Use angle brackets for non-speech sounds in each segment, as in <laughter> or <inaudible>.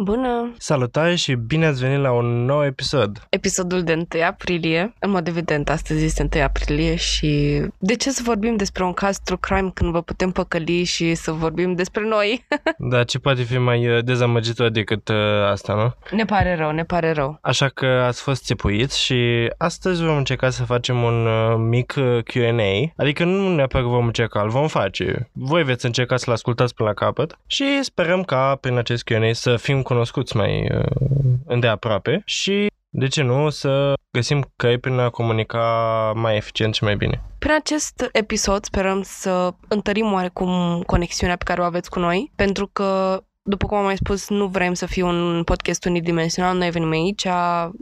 Bună! Salutare și bine ați venit la un nou episod. Episodul de 1 aprilie. În mod evident, astăzi este 1 aprilie și de ce să vorbim despre un caz true crime când vă putem păcăli și să vorbim despre noi? <laughs> Da, ce poate fi mai uh, dezamăgitor decât uh, asta, nu? ne pare rău, ne pare rău. Așa că ați fost țipuiți și astăzi vom încerca să facem un uh, mic uh, Q&A, adică nu neapărat că vom încerca, îl vom face. Voi veți încerca să-l ascultați până la capăt și sperăm ca prin acest Q&A să fim cunoscuți mai uh, îndeaproape și de ce nu să găsim căi prin a comunica mai eficient și mai bine. Prin acest episod sperăm să întărim oarecum conexiunea pe care o aveți cu noi, pentru că după cum am mai spus, nu vrem să fie un podcast unidimensional, noi venim aici,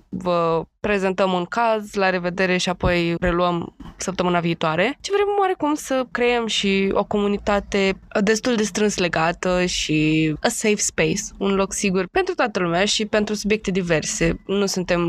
vă prezentăm un caz, la revedere și apoi reluăm săptămâna viitoare. Ce vrem oarecum să creăm și o comunitate destul de strâns legată și a safe space, un loc sigur pentru toată lumea și pentru subiecte diverse. Nu suntem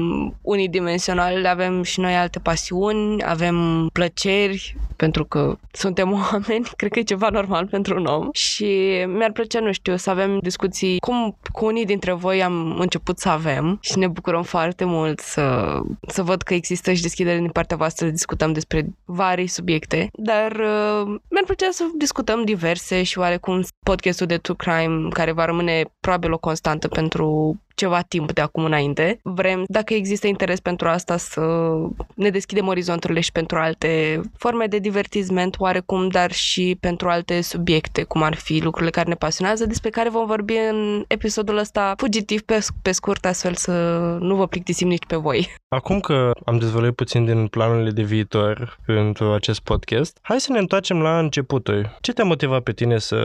unidimensionali, avem și noi alte pasiuni, avem plăceri, pentru că suntem <laughs> oameni, cred că e ceva normal pentru un om și mi-ar plăcea, nu știu, să avem discuții cum cu unii dintre voi am început să avem și ne bucurăm foarte mult să să văd că există și deschidere din partea voastră să discutăm despre vari subiecte, dar uh, mi-ar plăcea să discutăm diverse și oarecum podcastul de True Crime, care va rămâne probabil o constantă pentru ceva timp de acum înainte. Vrem, dacă există interes pentru asta, să ne deschidem orizonturile și pentru alte forme de divertisment oarecum, dar și pentru alte subiecte, cum ar fi lucrurile care ne pasionează, despre care vom vorbi în episodul ăsta fugitiv pe, pe scurt, astfel să nu vă plictisim nici pe voi. Acum că am dezvăluit puțin din planurile de viitor pentru acest podcast, hai să ne întoarcem la începuturi. Ce te-a motivat pe tine să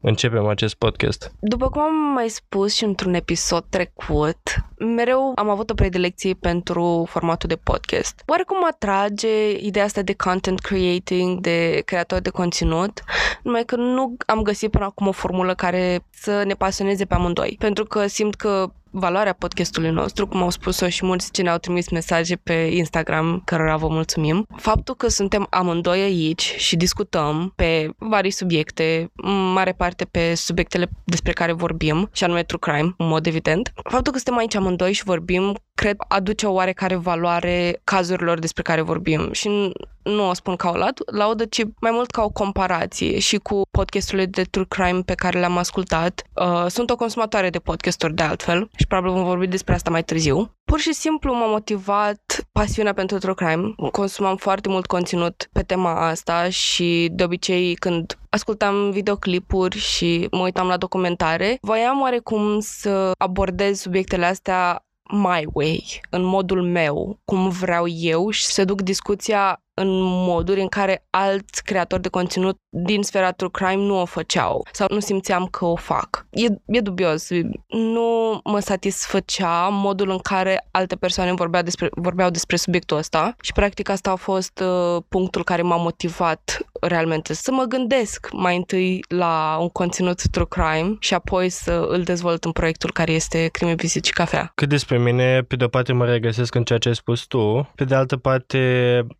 începem acest podcast? După cum am mai spus și într-un episod trecut, mereu am avut o predilecție pentru formatul de podcast. Oarecum mă atrage ideea asta de content creating, de creator de conținut, numai că nu am găsit până acum o formulă care să ne pasioneze pe amândoi. Pentru că simt că valoarea podcastului nostru, cum au spus-o și mulți ce ne-au trimis mesaje pe Instagram, cărora vă mulțumim. Faptul că suntem amândoi aici și discutăm pe vari subiecte, în mare parte pe subiectele despre care vorbim, și anume true crime, în mod evident. Faptul că suntem aici amândoi și vorbim, cred, aduce o oarecare valoare cazurilor despre care vorbim și nu o spun ca o laudă, ci mai mult ca o comparație și cu podcasturile de true crime pe care le-am ascultat. Uh, sunt o consumatoare de podcasturi de altfel și probabil vom vorbi despre asta mai târziu. Pur și simplu m-a motivat pasiunea pentru true crime. Consumam foarte mult conținut pe tema asta și de obicei când ascultam videoclipuri și mă uitam la documentare, voiam oarecum să abordez subiectele astea my way, în modul meu, cum vreau eu și să duc discuția în moduri în care alți creatori de conținut din sfera true crime nu o făceau sau nu simțeam că o fac. E, e dubios. Nu mă satisfăcea modul în care alte persoane vorbeau despre, vorbeau despre subiectul ăsta și practic asta a fost uh, punctul care m-a motivat realmente să mă gândesc mai întâi la un conținut true crime și apoi să îl dezvolt în proiectul care este Crime, Visit și Cafea. Cât despre mine, pe de-o parte mă regăsesc în ceea ce ai spus tu, pe de altă parte,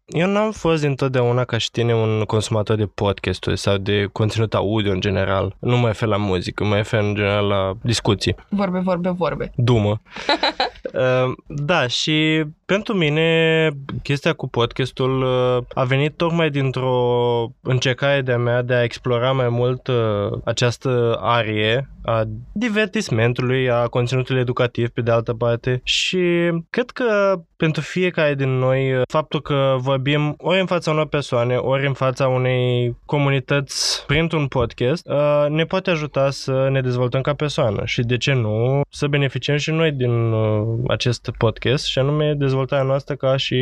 eu n-am fost întotdeauna ca și tine un consumator de podcasturi sau de conținut audio în general. Nu mă refer la muzică, mă refer în general la discuții. Vorbe, vorbe, vorbe. Dumă. <laughs> uh, da, și pentru mine chestia cu podcastul uh, a venit tocmai dintr-o încercare de-a mea de a explora mai mult uh, această arie a divertismentului, a conținutului educativ pe de altă parte. Și cred că pentru fiecare din noi faptul că vorbim ori în fața unor persoane, ori în fața unei comunități printr-un podcast uh, ne poate ajuta să ne dezvoltăm ca persoană. Și de ce nu să beneficiem și noi din acest podcast și anume dezvoltarea noastră ca și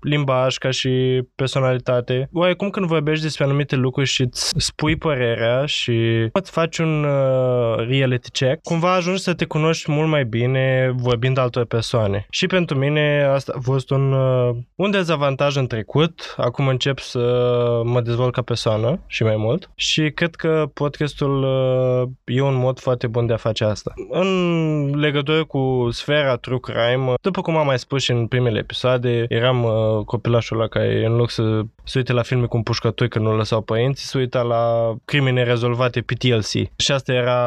limbaj, ca și personalitate. Oarecum când vorbești despre anumite lucruri și îți spui părerea și îți faci un uh, reality check, cumva ajungi să te cunoști mult mai bine vorbind altor persoane. Și pentru mine asta a fost un, uh, un dezavantaj în trecut. Acum încep să mă dezvolt ca persoană și mai mult. Și cred că podcastul uh, e un mod foarte bun de a face asta. În legătură cu sfera true crime, după cum am mai spus și în primele episoade, eram uh, copilașul ăla care în loc să se uite la filme cu împușcături că nu lăsau părinții, se uita la crime rezolvate pe TLC. Și asta era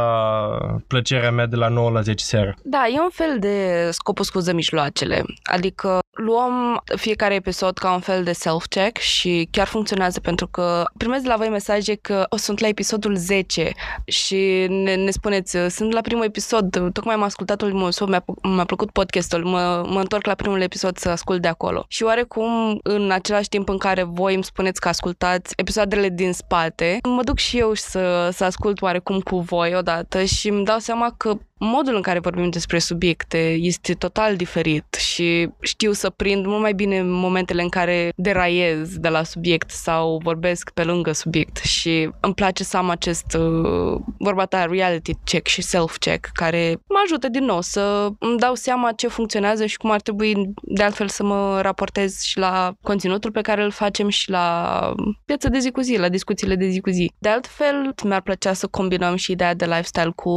plăcerea mea de la 9 la 10 seara. Da, e un fel de scopul scuză mijloacele. Adică luăm fiecare episod ca un fel de self-check și chiar funcționează pentru că primesc de la voi mesaje că o, sunt la episodul 10 și ne, ne spuneți, sunt la primul episod, tocmai am ascultat ultimul episod, mi-a, mi-a plăcut podcastul, mă, mă întorc la primul episod să ascult de acolo. Și oarecum, în același timp în care voi îmi spuneți că ascultați episoadele din spate, mă duc și eu să, să ascult oarecum cu voi odată și îmi dau seama că modul în care vorbim despre subiecte este total diferit și știu să prind mult mai bine momentele în care deraiez de la subiect sau vorbesc pe lângă subiect și îmi place să am acest, uh, vorba ta, reality check și self-check care mă ajută din nou să îmi dau seama ce funcționează și cum ar trebui de altfel să mă raportez și la conținutul pe care îl facem și la viața de zi cu zi, la discuțiile de zi cu zi. De altfel, mi-ar plăcea să combinăm și ideea de lifestyle cu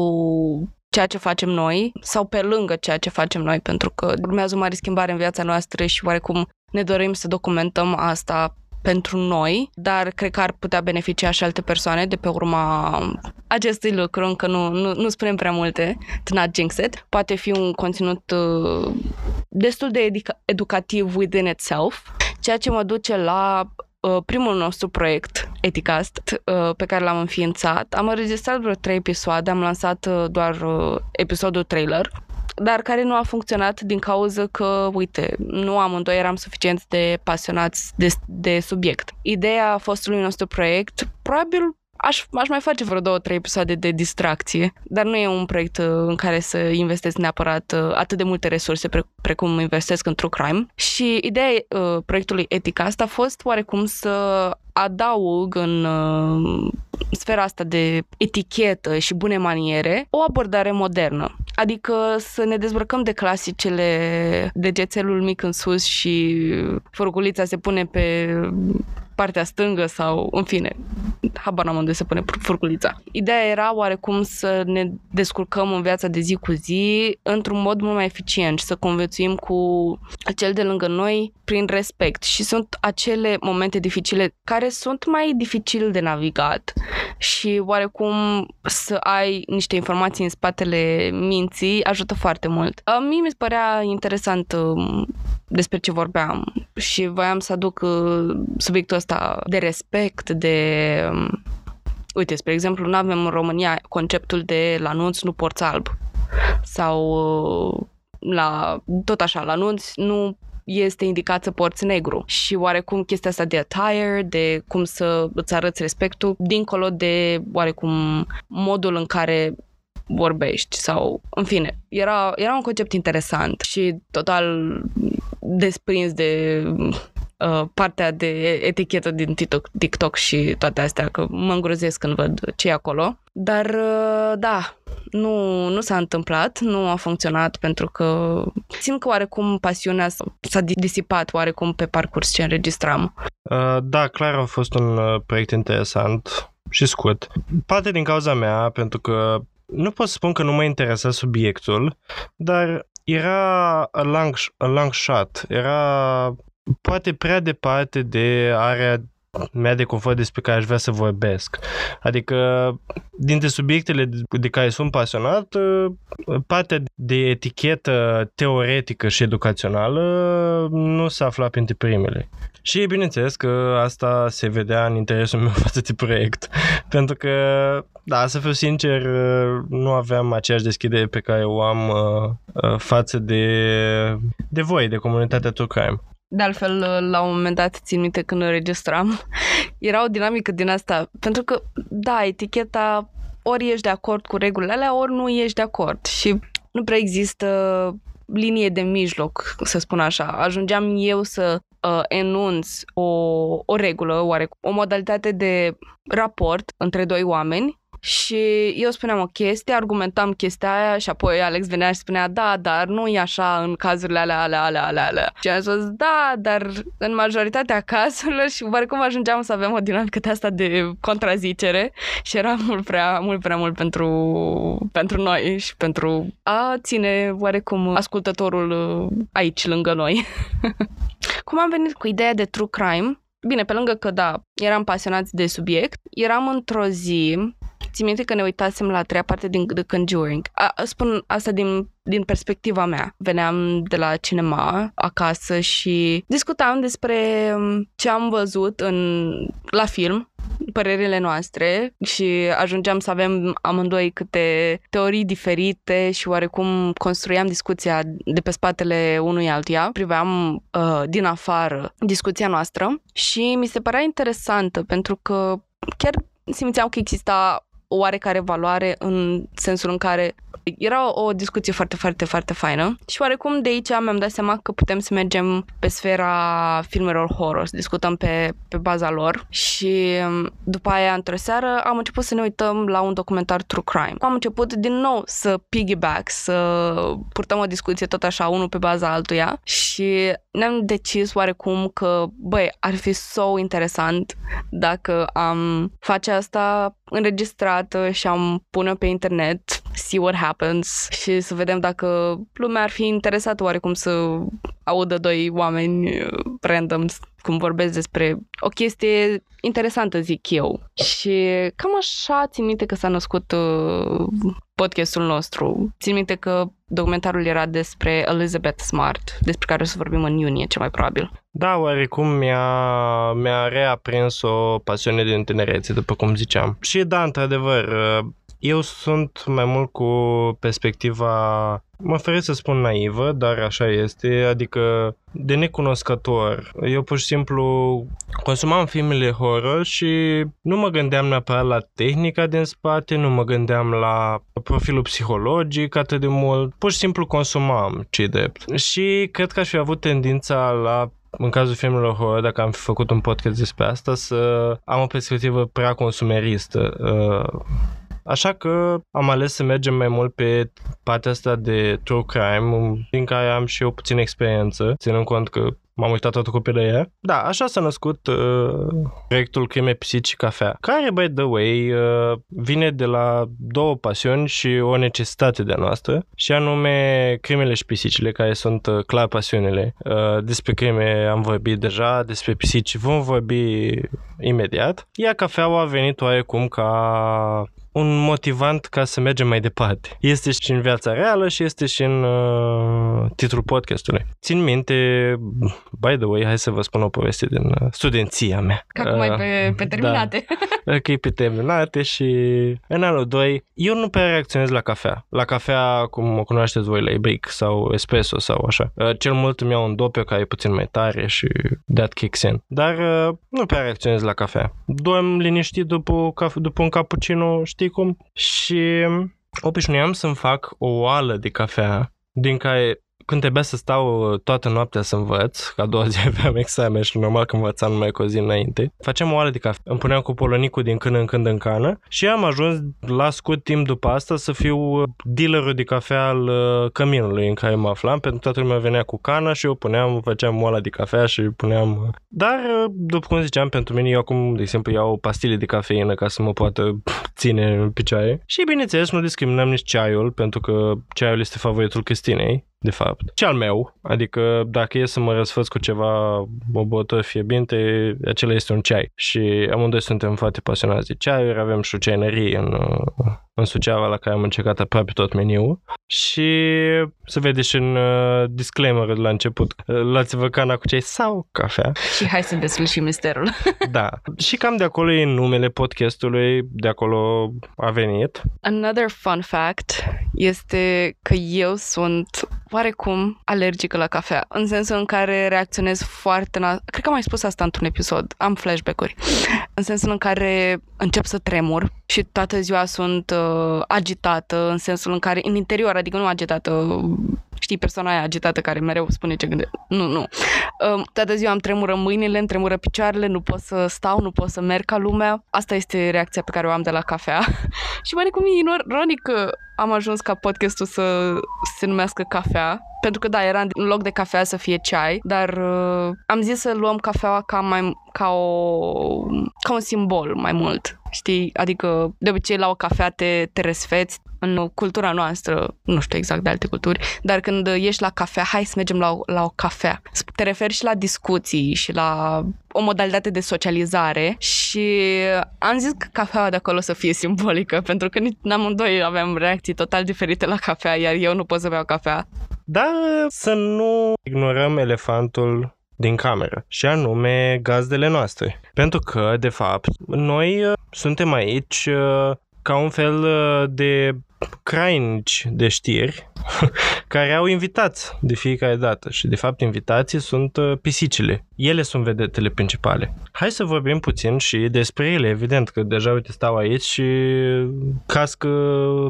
ceea ce facem noi sau pe lângă ceea ce facem noi, pentru că urmează o mare schimbare în viața noastră și oarecum ne dorim să documentăm asta pentru noi, dar cred că ar putea beneficia și alte persoane de pe urma acestui lucru, încă nu, nu, nu spunem prea multe, to not jinx it. Poate fi un conținut uh, destul de educa- educativ within itself, ceea ce mă duce la uh, primul nostru proiect, Eticast, uh, pe care l-am înființat. Am înregistrat vreo trei episoade, am lansat uh, doar uh, episodul trailer, dar care nu a funcționat din cauza că, uite, nu amândoi eram suficient de pasionați de, de subiect. Ideea fostului nostru proiect, probabil aș, aș mai face vreo două, trei episoade de distracție, dar nu e un proiect uh, în care să investesc neapărat uh, atât de multe resurse pre, precum investesc în True Crime. Și ideea uh, proiectului Eticast a fost oarecum să adaug în uh, sfera asta de etichetă și bune maniere o abordare modernă. Adică să ne dezbrăcăm de clasicele degețelul mic în sus și furculița se pune pe partea stângă sau, în fine, habar n-am unde se pune furculița. Ideea era oarecum să ne descurcăm în viața de zi cu zi într-un mod mult mai eficient și să conviețuim cu cel de lângă noi prin respect. Și sunt acele momente dificile care sunt mai dificil de navigat și oarecum să ai niște informații în spatele minții ajută foarte mult. Mie mi se părea interesant um, despre ce vorbeam și voiam să aduc uh, subiectul ăsta de respect, de... Um, uite, spre exemplu, nu avem în România conceptul de la anunț nu porți alb. Sau uh, la, tot așa, la anunț nu este indicat să porți negru. Și oarecum chestia asta de attire, de cum să îți arăți respectul, dincolo de oarecum modul în care vorbești sau, în fine, era, era un concept interesant și total desprins de uh, partea de etichetă din TikTok, TikTok și toate astea, că mă îngrozesc când văd ce e acolo. Dar, uh, da, nu, nu s-a întâmplat, nu a funcționat pentru că simt că oarecum pasiunea s-a disipat oarecum pe parcurs ce înregistram. Uh, da, clar a fost un uh, proiect interesant și scurt. Poate din cauza mea, pentru că nu pot spun că nu mă interesa subiectul, dar era a long, a long shot, era poate prea departe de area mea de confort despre care aș vrea să vorbesc. Adică, dintre subiectele de care sunt pasionat, partea de etichetă teoretică și educațională nu se afla printre primele. Și bineînțeles că asta se vedea în interesul meu <laughs> față de proiect. Pentru că, da, să fiu sincer, nu aveam aceeași deschidere pe care o am uh, uh, față de, de voi, de comunitatea True Crime. De altfel, la un moment dat, țin minte când înregistram, <laughs> era o dinamică din asta. Pentru că, da, eticheta ori ești de acord cu regulile alea, ori nu ești de acord. Și nu prea există linie de mijloc, să spun așa. Ajungeam eu să uh, enunț o, o regulă, oare, o modalitate de raport între doi oameni și eu spuneam o chestie, argumentam chestia aia și apoi Alex venea și spunea, da, dar nu e așa în cazurile alea, alea, alea, alea, alea. Și am spus, da, dar în majoritatea <laughs> cazurilor și oarecum ajungeam să avem o dinamică de asta de contrazicere și era mult prea, mult prea mult pentru, pentru noi și pentru a ține oarecum ascultătorul aici lângă noi. <laughs> Cum am venit cu ideea de true crime? Bine, pe lângă că, da, eram pasionați de subiect, eram într-o zi Țin minte că ne uitasem la a treia parte din The Conjuring. A, spun asta din, din perspectiva mea. Veneam de la cinema acasă și discutam despre um, ce am văzut în, la film, părerile noastre și ajungeam să avem amândoi câte teorii diferite și oarecum construiam discuția de pe spatele unui altuia. Priveam uh, din afară discuția noastră și mi se părea interesantă pentru că chiar simțeam că exista o oarecare valoare în sensul în care era o, o discuție foarte, foarte, foarte faină și oarecum de aici mi-am dat seama că putem să mergem pe sfera filmelor horror, să discutăm pe, pe baza lor și um, după aia, într-o seară, am început să ne uităm la un documentar true crime. Am început din nou să piggyback, să purtăm o discuție tot așa, unul pe baza altuia și ne-am decis oarecum că, băi, ar fi so interesant dacă am face asta înregistrată și am pune pe internet, see what happens și să vedem dacă lumea ar fi interesată oarecum să audă doi oameni uh, random cum vorbesc despre o chestie interesantă, zic eu. Și cam așa țin minte că s-a născut uh, podcastul nostru. Țin minte că documentarul era despre Elizabeth Smart, despre care o să vorbim în iunie, cel mai probabil. Da, oarecum mi-a, mi-a reaprins o pasiune din tinerețe, după cum ziceam. Și da, într-adevăr, uh, eu sunt mai mult cu perspectiva, mă ferit să spun naivă, dar așa este, adică de necunoscător. Eu pur și simplu consumam filmele horror și nu mă gândeam neapărat la tehnica din spate, nu mă gândeam la profilul psihologic atât de mult, pur și simplu consumam, ce drept. Și cred că aș fi avut tendința la în cazul filmelor horror, dacă am fi făcut un podcast despre asta, să am o perspectivă prea consumeristă. Uh, Așa că am ales să mergem mai mult pe partea asta de true crime, din care am și eu puțin experiență, ținând cont că m-am uitat tot cu de ea. Da, așa s-a născut uh, proiectul Crime Pisici și Cafea, care, by the way, uh, vine de la două pasiuni și o necesitate de-a noastră, și anume crimele și pisicile, care sunt uh, clar pasiunile. Uh, despre crime am vorbit deja, despre pisici vom vorbi imediat. Iar cafeaua a venit oarecum ca un motivant ca să mergem mai departe. Este și în viața reală și este și în uh, titlul podcastului. Țin minte, by the way, hai să vă spun o poveste din uh, studenția mea. Ca cum uh, ai pe, pe terminate. Da, <laughs> că e pe terminate și în anul 2 eu nu prea reacționez la cafea. La cafea, cum o cunoașteți voi, la e sau espresso sau așa. Uh, cel mult îmi iau un dope care e puțin mai tare și that kicks in. Dar uh, nu prea reacționez la cafea. Dorm liniștit după, după un cappuccino, știi știi cum? Și obișnuiam să-mi fac o oală de cafea din care când trebuia să stau uh, toată noaptea să învăț, ca a doua zi <laughs> aveam examen și normal că învățam numai cu o zi înainte, făceam o oală de cafea, îmi puneam cu polonicul din când în când în cană și am ajuns la scurt timp după asta să fiu uh, dealerul de cafea al uh, căminului în care mă aflam, pentru că toată lumea venea cu cană și eu puneam, făceam oala de cafea și puneam... Dar, după cum ziceam, pentru mine eu acum, de exemplu, iau pastile de cafeină ca să mă poată <laughs> ține în picioare. Și bineînțeles, nu discriminăm nici ceaiul, pentru că ceaiul este favoritul Cristinei de fapt. Și al meu, adică dacă e să mă răsfăț cu ceva, o băutură fierbinte, acela este un ceai. Și amândoi suntem foarte pasionați de ceaiuri, avem și o ceainerie în, în Suceava la care am încercat aproape tot meniul și se vede și în uh, disclaimer de la început. Luați-vă cana cu ceai sau cafea. Și hai să deslușim misterul. <laughs> da. Și cam de acolo e numele podcastului, de acolo a venit. Another fun fact este că eu sunt oarecum alergică la cafea, în sensul în care reacționez foarte... Na- Cred că am mai spus asta într-un episod, am flashback-uri, în sensul în care încep să tremur și toată ziua sunt uh, agitată, în sensul în care în interior, adică nu agitată știi, persoana aia agitată care mereu spune ce gândește. Nu, nu. Um, toată ziua îmi tremură mâinile, îmi tremură picioarele, nu pot să stau, nu pot să merg ca lumea. Asta este reacția pe care o am de la cafea. <laughs> și mai cum e ironic că am ajuns ca podcastul să se numească cafea, pentru că da, era în loc de cafea să fie ceai, dar uh, am zis să luăm cafeaua ca, mai, ca, o, ca un simbol mai mult, știi? Adică de obicei la o cafea te, te resfeți, în cultura noastră, nu știu exact de alte culturi, dar când ești la cafea, hai să mergem la o, la o cafea. Te referi și la discuții și la o modalitate de socializare și am zis că cafeaua de acolo să fie simbolică, <laughs> pentru că nici amândoi aveam reacții total diferite la cafea, iar eu nu pot să beau cafea. Dar să nu ignorăm elefantul din cameră, și anume gazdele noastre. Pentru că, de fapt, noi uh, suntem aici uh, ca un fel uh, de crainici de știri <laughs> care au invitați de fiecare dată și de fapt invitații sunt uh, pisicile. Ele sunt vedetele principale. Hai să vorbim puțin și despre ele, evident că deja uite stau aici și cască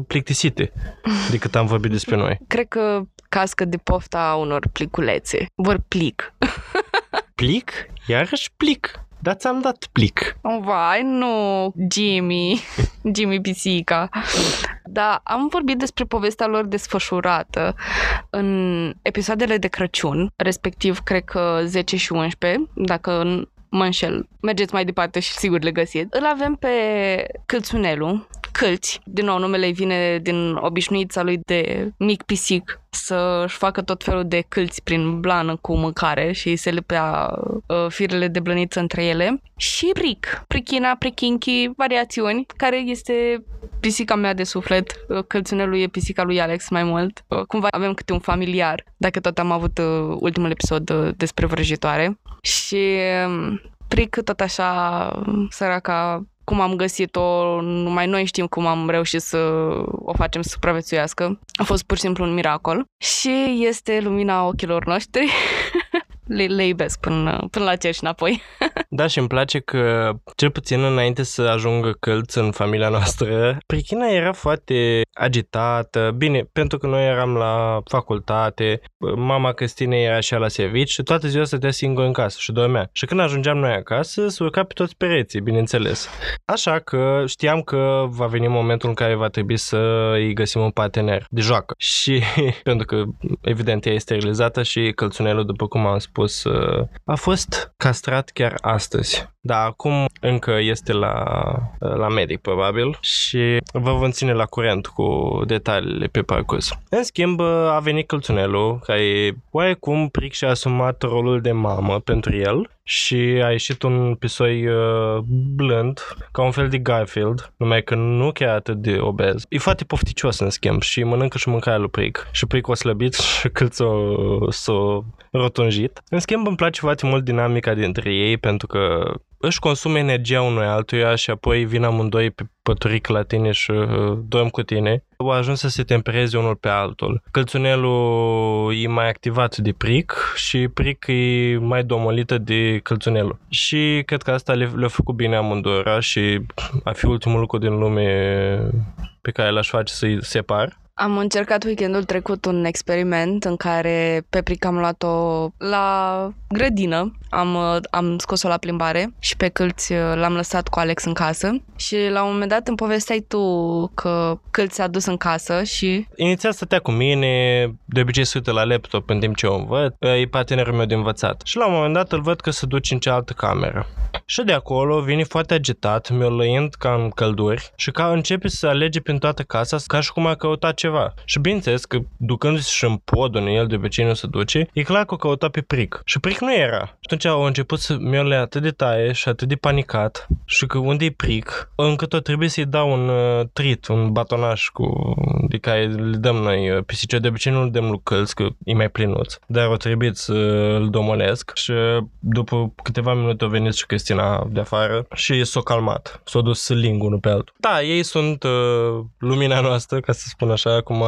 plictisite <laughs> de cât am vorbit despre noi. Cred că cască de pofta unor pliculețe. Vor plic. <laughs> plic? Iarăși plic. Dar ți-am dat plic. Oh, vai, nu, Jimmy. <laughs> Jimmy Pisica. Da, am vorbit despre povestea lor desfășurată în episoadele de Crăciun, respectiv, cred că 10 și 11, dacă mă înșel. Mergeți mai departe și sigur le găsiți. Îl avem pe Câlțunelu, Câlți, din nou numele vine din obișnuița lui de mic pisic să-și facă tot felul de câlți prin blană cu mâncare și se lepea uh, firele de blăniță între ele. Și Pric, Prichina, Prichinchi, variațiuni, care este pisica mea de suflet. Uh, călțunelul e pisica lui Alex mai mult. Uh, cumva avem câte un familiar, dacă tot am avut uh, ultimul episod uh, despre vrăjitoare. Și um, Pric tot așa, săraca cum am găsit-o, numai noi știm cum am reușit să o facem să supraviețuiască. A fost pur și simplu un miracol și este lumina ochilor noștri. <laughs> le, le iubesc până, până la cer și înapoi. <laughs> da, și îmi place că, cel puțin înainte să ajungă călț în familia noastră, Prichina era foarte agitată, bine, pentru că noi eram la facultate, mama Căstine era și la servici și toată ziua stătea singur în casă și dormea. Și când ajungeam noi acasă, se urca pe toți pereții, bineînțeles. Așa că știam că va veni momentul în care va trebui să îi găsim un partener de joacă. Și <laughs> pentru că, evident, ea este sterilizată și călțunelul, după cum am spus, uh, a fost castrat chiar astăzi. Dar acum încă este la, uh, la medic, probabil, și vă vom ține la curent cu detaliile pe parcurs. În schimb, a venit călțunelul, care oarecum pric și-a asumat rolul de mamă pentru el și a ieșit un pisoi uh, blând, ca un fel de Garfield, numai că nu chiar atât de obez. E foarte pofticios în schimb și mănâncă și mâncarea lui Pric. Și Pric o slăbit <laughs> și cât s-o, s-o rotunjit. În schimb îmi place foarte mult dinamica dintre ei pentru că își consumă energia unui altuia și apoi vin amândoi pe păturic la tine și uh, dorm cu tine. Au ajuns să se tempereze unul pe altul. Călțunelul e mai activat de pric și pric e mai domolită de călțunelul. Și cred că asta le, le-a făcut bine amândoi și a fi ultimul lucru din lume pe care l-aș face să-i separ. Am încercat weekendul trecut un experiment în care pe Pric am luat-o la grădină, am, am scos-o la plimbare și pe câlți uh, l-am lăsat cu Alex în casă și la un moment dat îmi povesteai tu că câlți s-a dus în casă și... Inițial stătea cu mine, de obicei se uită la laptop în timp ce o învăț, e partenerul meu de învățat. Și la un moment dat îl văd că se duce în cealaltă cameră. Și de acolo vine foarte agitat, mi-o lăind ca în călduri și ca începe să alege prin toată casa ca și cum a căutat ceva. Și bineînțeles că ducându-se și în pod unde el de obicei nu se duce, e clar că o căuta pe pric. Și pric nu era. Și atunci au început să mi le atât de taie și atât de panicat și că unde e pric, încât o trebuie să-i dau un uh, trit, un batonaj cu, de care le dăm noi uh, pisice. De obicei nu îl dăm lui călț, că e mai plinuț, dar o trebuie să îl domolesc și după câteva minute au venit și Cristina de afară și s-a calmat. S-a dus să ling unul pe altul. Da, ei sunt uh, lumina noastră, ca să spun așa, cum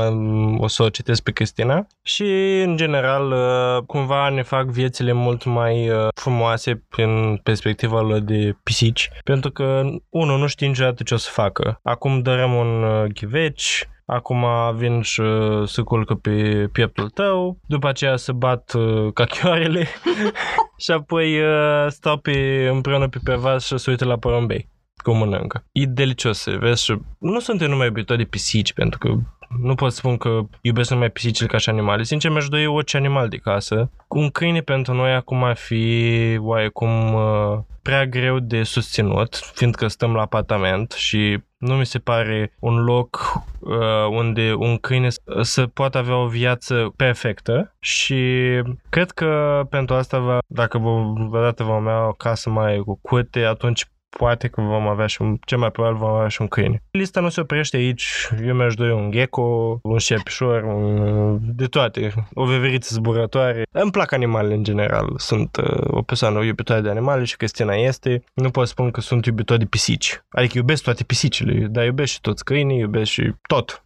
o să o citesc pe Cristina și, în general, uh, cumva ne fac viețile mult mai uh, frumoase prin perspectiva lor de pisici, pentru că, unul, nu știi niciodată ce o să facă. Acum dărăm un uh, ghiveci, acum vin și uh, se culcă pe pieptul tău, după aceea se bat uh, cachioarele <laughs> și apoi uh, stau pe, împreună pe pervaz și se uită la porumbei cum mănâncă. E delicios, vezi, și nu sunt eu numai iubitor de pisici, pentru că nu pot spun că iubesc numai pisicile ca și animale. Sincer, mi-aș dori orice animal de casă. Un câine pentru noi acum ar fi oarecum uh, prea greu de susținut, fiindcă stăm la apartament și nu mi se pare un loc uh, unde un câine să poată avea o viață perfectă și cred că pentru asta, va, dacă vă, dată vom avea o casă mai cu curte, atunci poate că vom avea și un, cel mai probabil vom avea și un câine. Lista nu se oprește aici, eu mi-aș dori un gecko, un șepișor, un, de toate, o veveriță zburătoare. Îmi plac animalele în general, sunt uh, o persoană iubitoare de animale și Cristina este. Nu pot spun că sunt iubitor de pisici, adică iubesc toate pisicile, dar iubesc și toți câinii, iubesc și tot.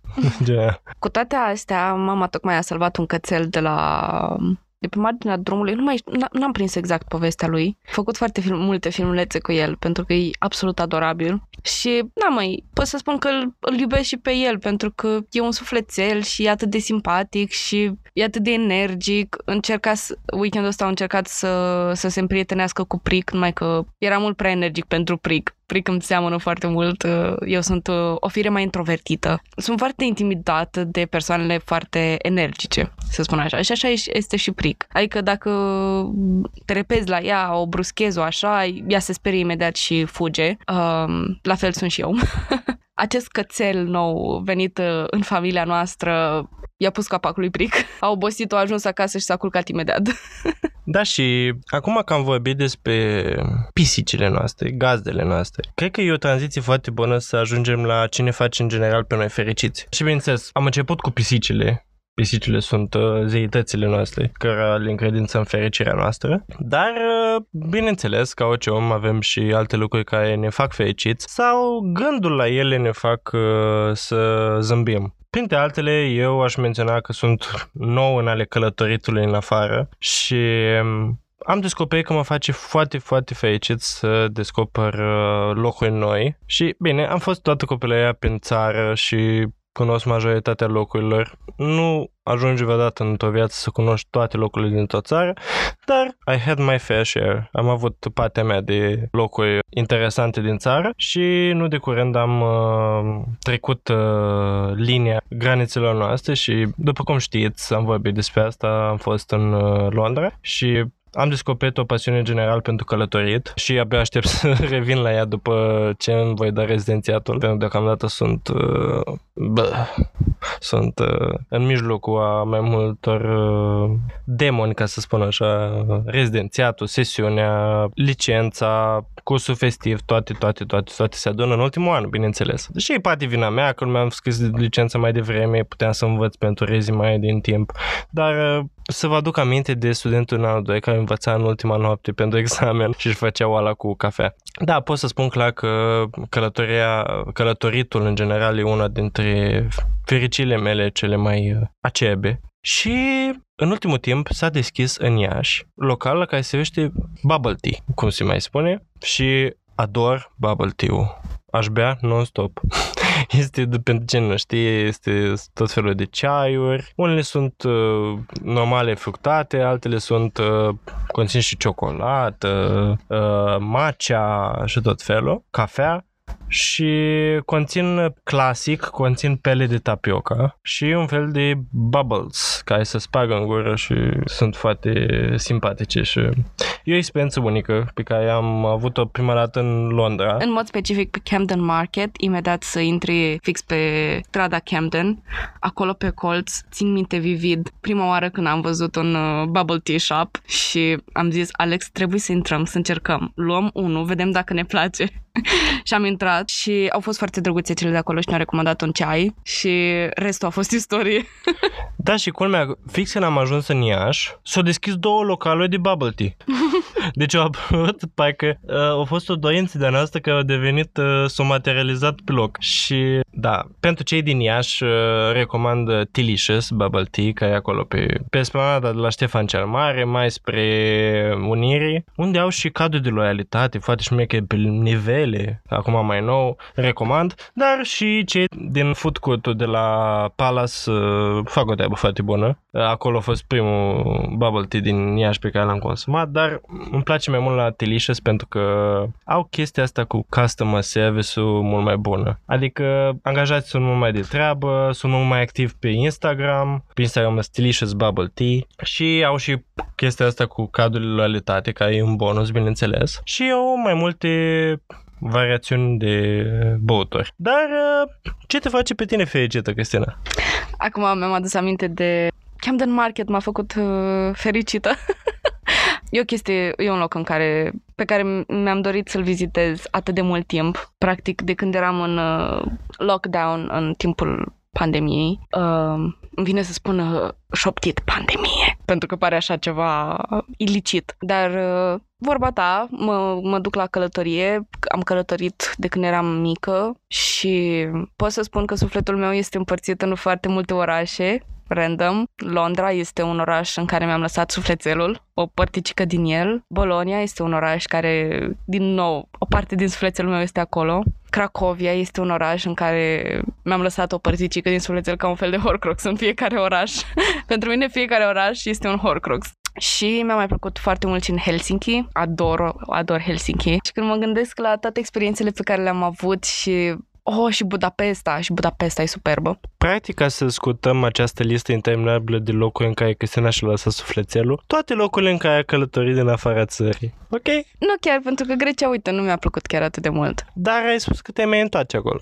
<laughs> Cu toate astea, mama tocmai a salvat un cățel de la de pe marginea drumului, nu mai, n-am prins exact povestea lui. Am făcut foarte film, multe filmulețe cu el, pentru că e absolut adorabil. Și, da, mai pot să spun că îl, îl iubesc și pe el, pentru că e un sufletel și e atât de simpatic și e atât de energic. Încerca, weekendul ăsta a încercat să, să se împrietenească cu Pric, numai că era mult prea energic pentru Pric. Pric îmi seamănă foarte mult. Eu sunt uh, o fire mai introvertită. Sunt foarte intimidată de persoanele foarte energice, să spun așa. Și așa este și Pric. Adică dacă te repezi la ea, o bruschezi o așa, ea se sperie imediat și fuge. Um, la fel sunt și eu. <laughs> Acest cățel nou venit uh, în familia noastră i-a pus capacul lui Pric. A obosit-o, a ajuns acasă și s-a culcat imediat. <laughs> Da, și acum că am vorbit despre pisicile noastre, gazdele noastre, cred că e o tranziție foarte bună să ajungem la ce ne face în general pe noi fericiți. Și bineînțeles, am început cu pisicile, Pisicile sunt uh, zeitățile noastre, care le încredințăm fericirea noastră. Dar, uh, bineînțeles, ca orice om, avem și alte lucruri care ne fac fericiți sau gândul la ele ne fac uh, să zâmbim. Printre altele, eu aș menționa că sunt nou în ale călătoritului în afară și um, am descoperit că mă face foarte, foarte fericit să descoper uh, locuri noi și, bine, am fost toată copilăria prin țară și cunosc majoritatea locurilor. Nu ajungi vreodată într-o viață să cunoști toate locurile din toată țară, dar I had my fair share. Am avut partea mea de locuri interesante din țară și nu de curând am uh, trecut uh, linia granițelor noastre și după cum știți, am vorbit despre asta, am fost în uh, Londra și am descoperit o pasiune general pentru călătorit și abia aștept să <laughs> revin la ea după ce îmi voi da rezidențiatul, pentru că deocamdată sunt, uh, bă, sunt uh, în mijlocul a mai multor uh, demoni, ca să spun așa, rezidențiatul, sesiunea, licența, cursul festiv, toate, toate, toate, toate se adună în ultimul an, bineînțeles. Și e poate vina mea, că nu mi-am scris licența mai devreme, puteam să învăț pentru rezi mai din timp, dar uh, să vă aduc aminte de studentul în anul 2 care învăța în ultima noapte pentru examen <laughs> și își făcea oala cu cafea. Da, pot să spun clar că călătoria, călătoritul în general e una dintre fericile mele cele mai uh, acebe. Și în ultimul timp s-a deschis în Iași local la care se vește bubble tea, cum se mai spune, și ador bubble tea-ul. Aș bea non-stop. <laughs> este, pentru ce nu știe, este tot felul de ceaiuri. Unele sunt uh, normale fructate, altele sunt uh, conțin și ciocolată, uh, matcha și tot felul, cafea și conțin clasic, conțin pele de tapioca și un fel de bubbles care se spargă în gură și sunt foarte simpatice și e o experiență unică pe care am avut-o prima dată în Londra. În mod specific pe Camden Market, imediat să intri fix pe strada Camden, acolo pe colț, țin minte vivid, prima oară când am văzut un uh, bubble tea shop și am zis, Alex, trebuie să intrăm, să încercăm. Luăm unul, vedem dacă ne place. <laughs> și am intrat și au fost foarte drăguțe cele de acolo și ne-au recomandat un ceai și restul a fost istorie. <laughs> da, și culmea, fix când am ajuns în Iași, s-au deschis două localuri de bubble tea. <laughs> Deci au apărut, parcă uh, a fost o doință de noastră care a devenit, uh, s-a materializat pe loc. Și Da, pentru cei din Iași uh, recomand Tilicious Bubble Tea, care e acolo pe, pe esplanada de la Ștefan cel Mare, mai spre Unirii, unde au și cadru de loialitate, foarte șmeche pe nivele, acum mai nou, recomand, dar și cei din food court de la Palace uh, fac o treabă foarte bună. Acolo a fost primul bubble tea din Iași pe care l-am consumat, dar îmi place mai mult la Delicious pentru că au chestia asta cu customer service-ul mult mai bună. Adică angajații sunt mult mai de treabă, sunt mult mai activi pe Instagram, pe Instagram este Delicious Bubble Tea și au și chestia asta cu cadrul de loialitate, care e un bonus, bineînțeles. Și au mai multe variațiuni de băuturi. Dar ce te face pe tine fericită, Cristina? Acum mi-am adus aminte de Camden Market m-a făcut uh, fericită. <laughs> e o chestie, e un loc în care, pe care mi-am dorit să-l vizitez atât de mult timp. Practic, de când eram în uh, lockdown, în timpul pandemiei, uh, îmi vine să spun uh, șoptit pandemie, pentru că pare așa ceva ilicit. Dar uh, vorba ta, mă, mă duc la călătorie, am călătorit de când eram mică și pot să spun că sufletul meu este împărțit în foarte multe orașe random. Londra este un oraș în care mi-am lăsat sufletelul, o părticică din el. Bologna este un oraș care, din nou, o parte din sufletelul meu este acolo. Cracovia este un oraș în care mi-am lăsat o părticică din sufletel ca un fel de horcrux în fiecare oraș. <laughs> Pentru mine fiecare oraș este un horcrux. Și mi-a mai plăcut foarte mult și în Helsinki. Ador, ador Helsinki. Și când mă gândesc la toate experiențele pe care le-am avut și Oh, și Budapesta, și Budapesta e superbă. Practic, ca să scutăm această listă interminabilă de locuri în care Cristina și-a lăsat sufletelul, toate locurile în care a călătorit din afara țării, ok? Nu chiar, pentru că Grecia, uite, nu mi-a plăcut chiar atât de mult. Dar ai spus că te-ai mai întoarce acolo.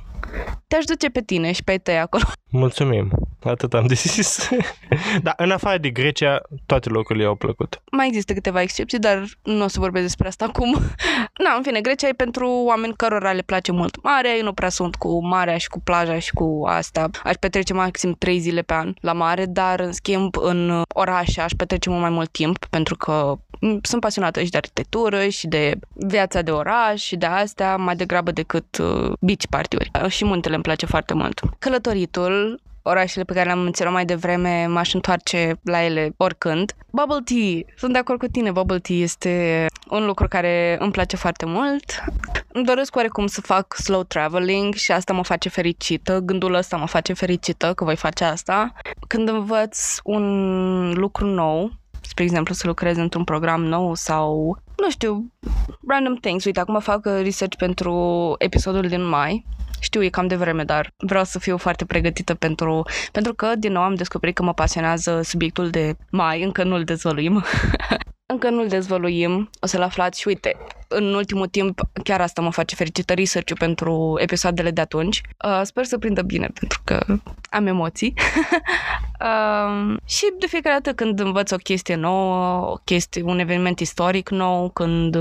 Te-aș duce pe tine și pe tăi acolo. Mulțumim, atât am de zis. <laughs> dar în afară de Grecia, toate locurile au plăcut. Mai există câteva excepții, dar nu o să vorbesc despre asta acum. <laughs> Na, în fine, Grecia e pentru oameni cărora le place mult marea, eu nu prea sunt cu marea și cu plaja și cu asta. Aș petrece maxim 3 zile pe an la mare, dar în schimb în orașe aș petrece mult mai mult timp pentru că sunt pasionată și de arhitectură și de viața de oraș și de astea mai degrabă decât uh, beach party-uri. Și muntele îmi place foarte mult. Călătoritul orașele pe care le-am menționat mai devreme, m-aș întoarce la ele oricând. Bubble tea, sunt de acord cu tine, bubble tea este un lucru care îmi place foarte mult. Îmi doresc oarecum să fac slow traveling și asta mă face fericită. Gândul ăsta mă face fericită că voi face asta. Când învăț un lucru nou, spre exemplu să lucrez într-un program nou sau, nu știu, random things. Uite, acum fac research pentru episodul din mai știu, e cam de vreme, dar vreau să fiu foarte pregătită pentru, pentru că, din nou, am descoperit că mă pasionează subiectul de mai, încă nu-l dezvăluim. <laughs> încă nu-l dezvăluim, o să-l aflați și uite, în ultimul timp chiar asta mă face fericită research pentru episoadele de atunci. Uh, sper să prindă bine pentru că am emoții. <laughs> uh, și de fiecare dată când învăț o chestie nouă, o chestie, un eveniment istoric nou, când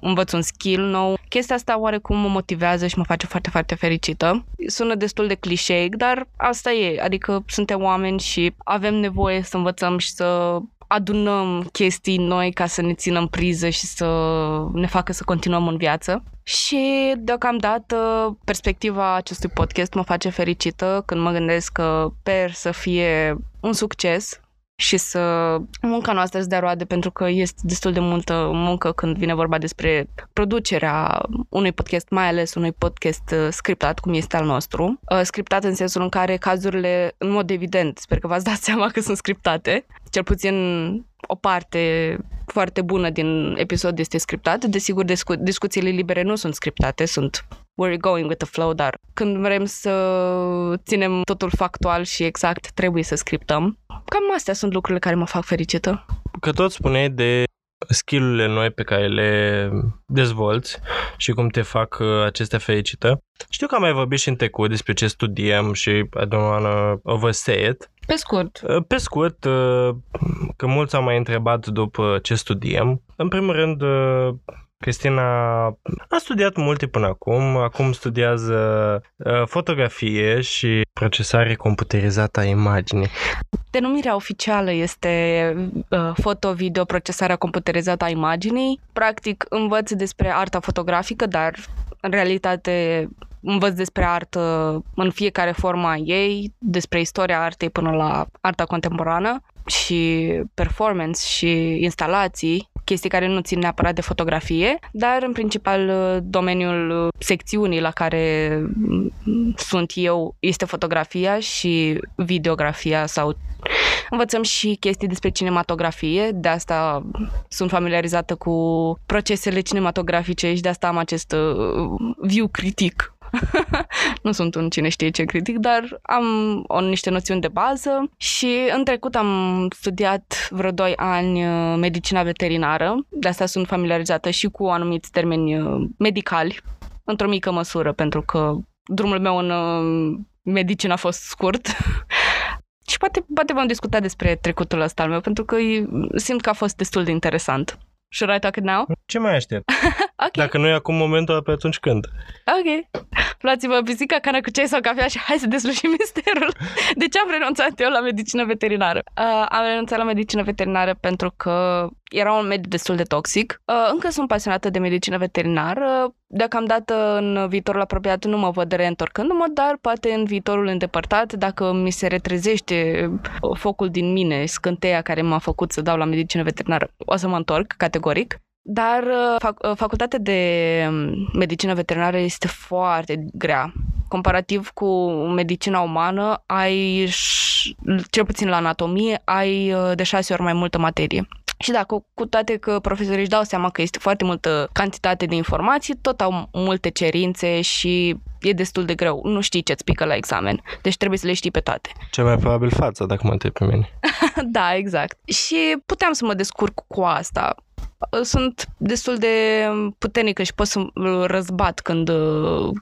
învăț un skill nou, chestia asta oarecum mă motivează și mă face foarte, foarte fericită. Sună destul de clișeic, dar asta e, adică suntem oameni și avem nevoie să învățăm și să adunăm chestii noi ca să ne țină în priză și să ne facă să continuăm în viață. Și deocamdată perspectiva acestui podcast mă face fericită când mă gândesc că per să fie un succes și să munca noastră să dea roade pentru că este destul de multă muncă când vine vorba despre producerea unui podcast, mai ales unui podcast uh, scriptat, cum este al nostru. Uh, scriptat în sensul în care cazurile, în mod evident, sper că v-ați dat <laughs> seama că sunt scriptate, cel puțin o parte foarte bună din episod este scriptat. Desigur, discu- discuțiile libere nu sunt scriptate, sunt we're going with the flow, dar când vrem să ținem totul factual și exact, trebuie să scriptăm. Cam astea sunt lucrurile care mă fac fericită. Că tot spuneai de skillurile noi pe care le dezvolți și cum te fac uh, acestea fericită. Știu că am mai vorbit și în trecut despre ce studiem și I don't wanna oversay it. Pe scurt. Uh, pe scurt, uh, că mulți au mai întrebat după ce studiem. În primul rând, Cristina a studiat multe până acum, acum studiază uh, fotografie și procesare computerizată a imaginii. Denumirea oficială este uh, foto-video procesarea computerizată a imaginii. Practic învăț despre arta fotografică, dar în realitate învăț despre artă în fiecare forma ei, despre istoria artei până la arta contemporană și performance și instalații, chestii care nu țin neapărat de fotografie, dar în principal domeniul secțiunii la care sunt eu este fotografia și videografia sau Învățăm și chestii despre cinematografie, de asta sunt familiarizată cu procesele cinematografice și de asta am acest uh, view critic <laughs> nu sunt un cine știe ce critic, dar am o, niște noțiuni de bază și în trecut am studiat vreo 2 ani uh, medicina veterinară, de asta sunt familiarizată și cu anumiți termeni uh, medicali, într-o mică măsură, pentru că drumul meu în medicină a fost scurt <laughs> Și poate, poate vom discuta despre trecutul ăsta al meu, pentru că simt că a fost destul de interesant. Should I talk it now? <laughs> Ce mai aștept? ok. Dacă nu e acum momentul, pe atunci când? Ok. Luați-vă pisica, cană cu ceai sau cafea și hai să deslușim misterul. De ce am renunțat eu la medicină veterinară? Uh, am renunțat la medicină veterinară pentru că era un mediu destul de toxic. Uh, încă sunt pasionată de medicină veterinară. Deocamdată în viitorul apropiat nu mă văd reîntorcându-mă, dar poate în viitorul îndepărtat, dacă mi se retrezește focul din mine, scânteia care m-a făcut să dau la medicină veterinară, o să mă întorc categoric. Dar uh, fac, uh, facultatea de um, medicină veterinară este foarte grea. Comparativ cu medicina umană, ai, cel puțin la anatomie, ai de șase ori mai multă materie. Și dacă cu toate că profesorii își dau seama că este foarte multă cantitate de informații, tot au multe cerințe și e destul de greu. Nu știi ce-ți pică la examen. Deci trebuie să le știi pe toate. Ce mai probabil fața, dacă mă întreb pe mine. <laughs> da, exact. Și puteam să mă descurc cu asta sunt destul de puternică și pot să răzbat când,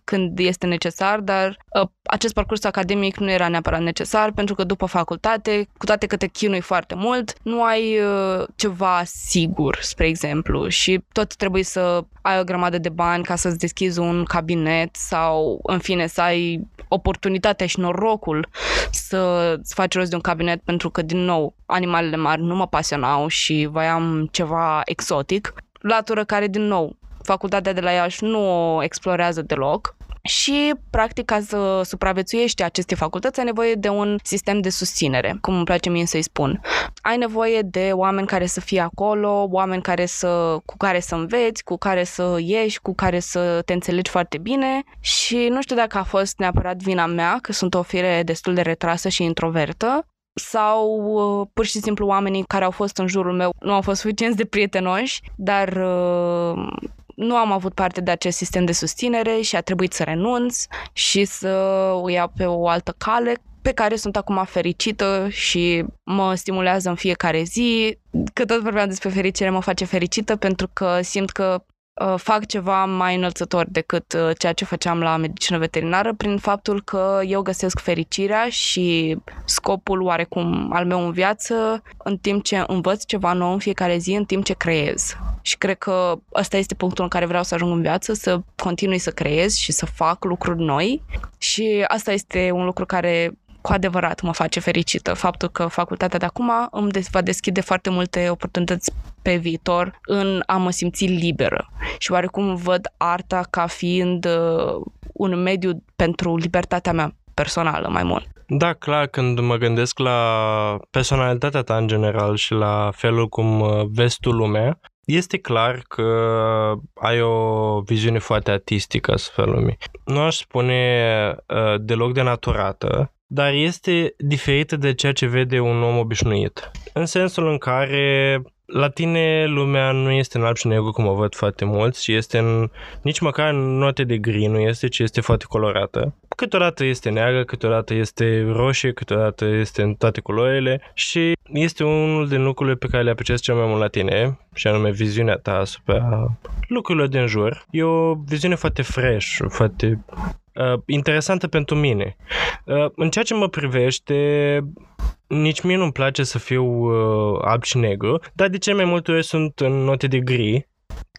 când este necesar, dar ă, acest parcurs academic nu era neapărat necesar pentru că după facultate, cu toate că te chinui foarte mult, nu ai ă, ceva sigur, spre exemplu, și tot trebuie să ai o grămadă de bani ca să-ți deschizi un cabinet sau, în fine, să ai oportunitatea și norocul să-ți faci rost de un cabinet pentru că, din nou, animalele mari nu mă pasionau și voiam ceva exotic. Latură care, din nou, facultatea de la Iași nu o explorează deloc și, practic, ca să supraviețuiești aceste facultăți, ai nevoie de un sistem de susținere, cum îmi place mie să-i spun. Ai nevoie de oameni care să fie acolo, oameni care să, cu care să înveți, cu care să ieși, cu care să te înțelegi foarte bine și nu știu dacă a fost neapărat vina mea, că sunt o fire destul de retrasă și introvertă, sau uh, pur și simplu oamenii care au fost în jurul meu nu au fost suficienți de prietenoși, dar uh, nu am avut parte de acest sistem de susținere și a trebuit să renunț și să o iau pe o altă cale pe care sunt acum fericită și mă stimulează în fiecare zi. Că tot vorbeam despre fericire, mă face fericită pentru că simt că Uh, fac ceva mai înălțător decât uh, ceea ce făceam la medicină veterinară prin faptul că eu găsesc fericirea și scopul oarecum al meu în viață în timp ce învăț ceva nou în fiecare zi, în timp ce creez. Și cred că ăsta este punctul în care vreau să ajung în viață, să continui să creez și să fac lucruri noi și asta este un lucru care cu adevărat mă face fericită. Faptul că facultatea de acum îmi va deschide foarte multe oportunități pe viitor în a mă simți liberă. Și oarecum văd arta ca fiind uh, un mediu pentru libertatea mea personală mai mult. Da, clar, când mă gândesc la personalitatea ta în general și la felul cum uh, vezi tu lumea, este clar că ai o viziune foarte artistică asupra lumii. Nu aș spune uh, deloc de naturată, dar este diferită de ceea ce vede un om obișnuit. În sensul în care la tine lumea nu este în alb și negru cum o văd foarte mulți și este în, nici măcar în note de gri nu este, ci este foarte colorată. Câteodată este neagră, câteodată este roșie, câteodată este în toate culorile și este unul din lucrurile pe care le apreciez cel mai mult la tine și anume viziunea ta asupra lucrurilor din jur. E o viziune foarte fresh, foarte uh, interesantă pentru mine. Uh, în ceea ce mă privește, nici mie nu-mi place să fiu uh, alb și negru, dar de ce mai multe ori sunt în note de gri.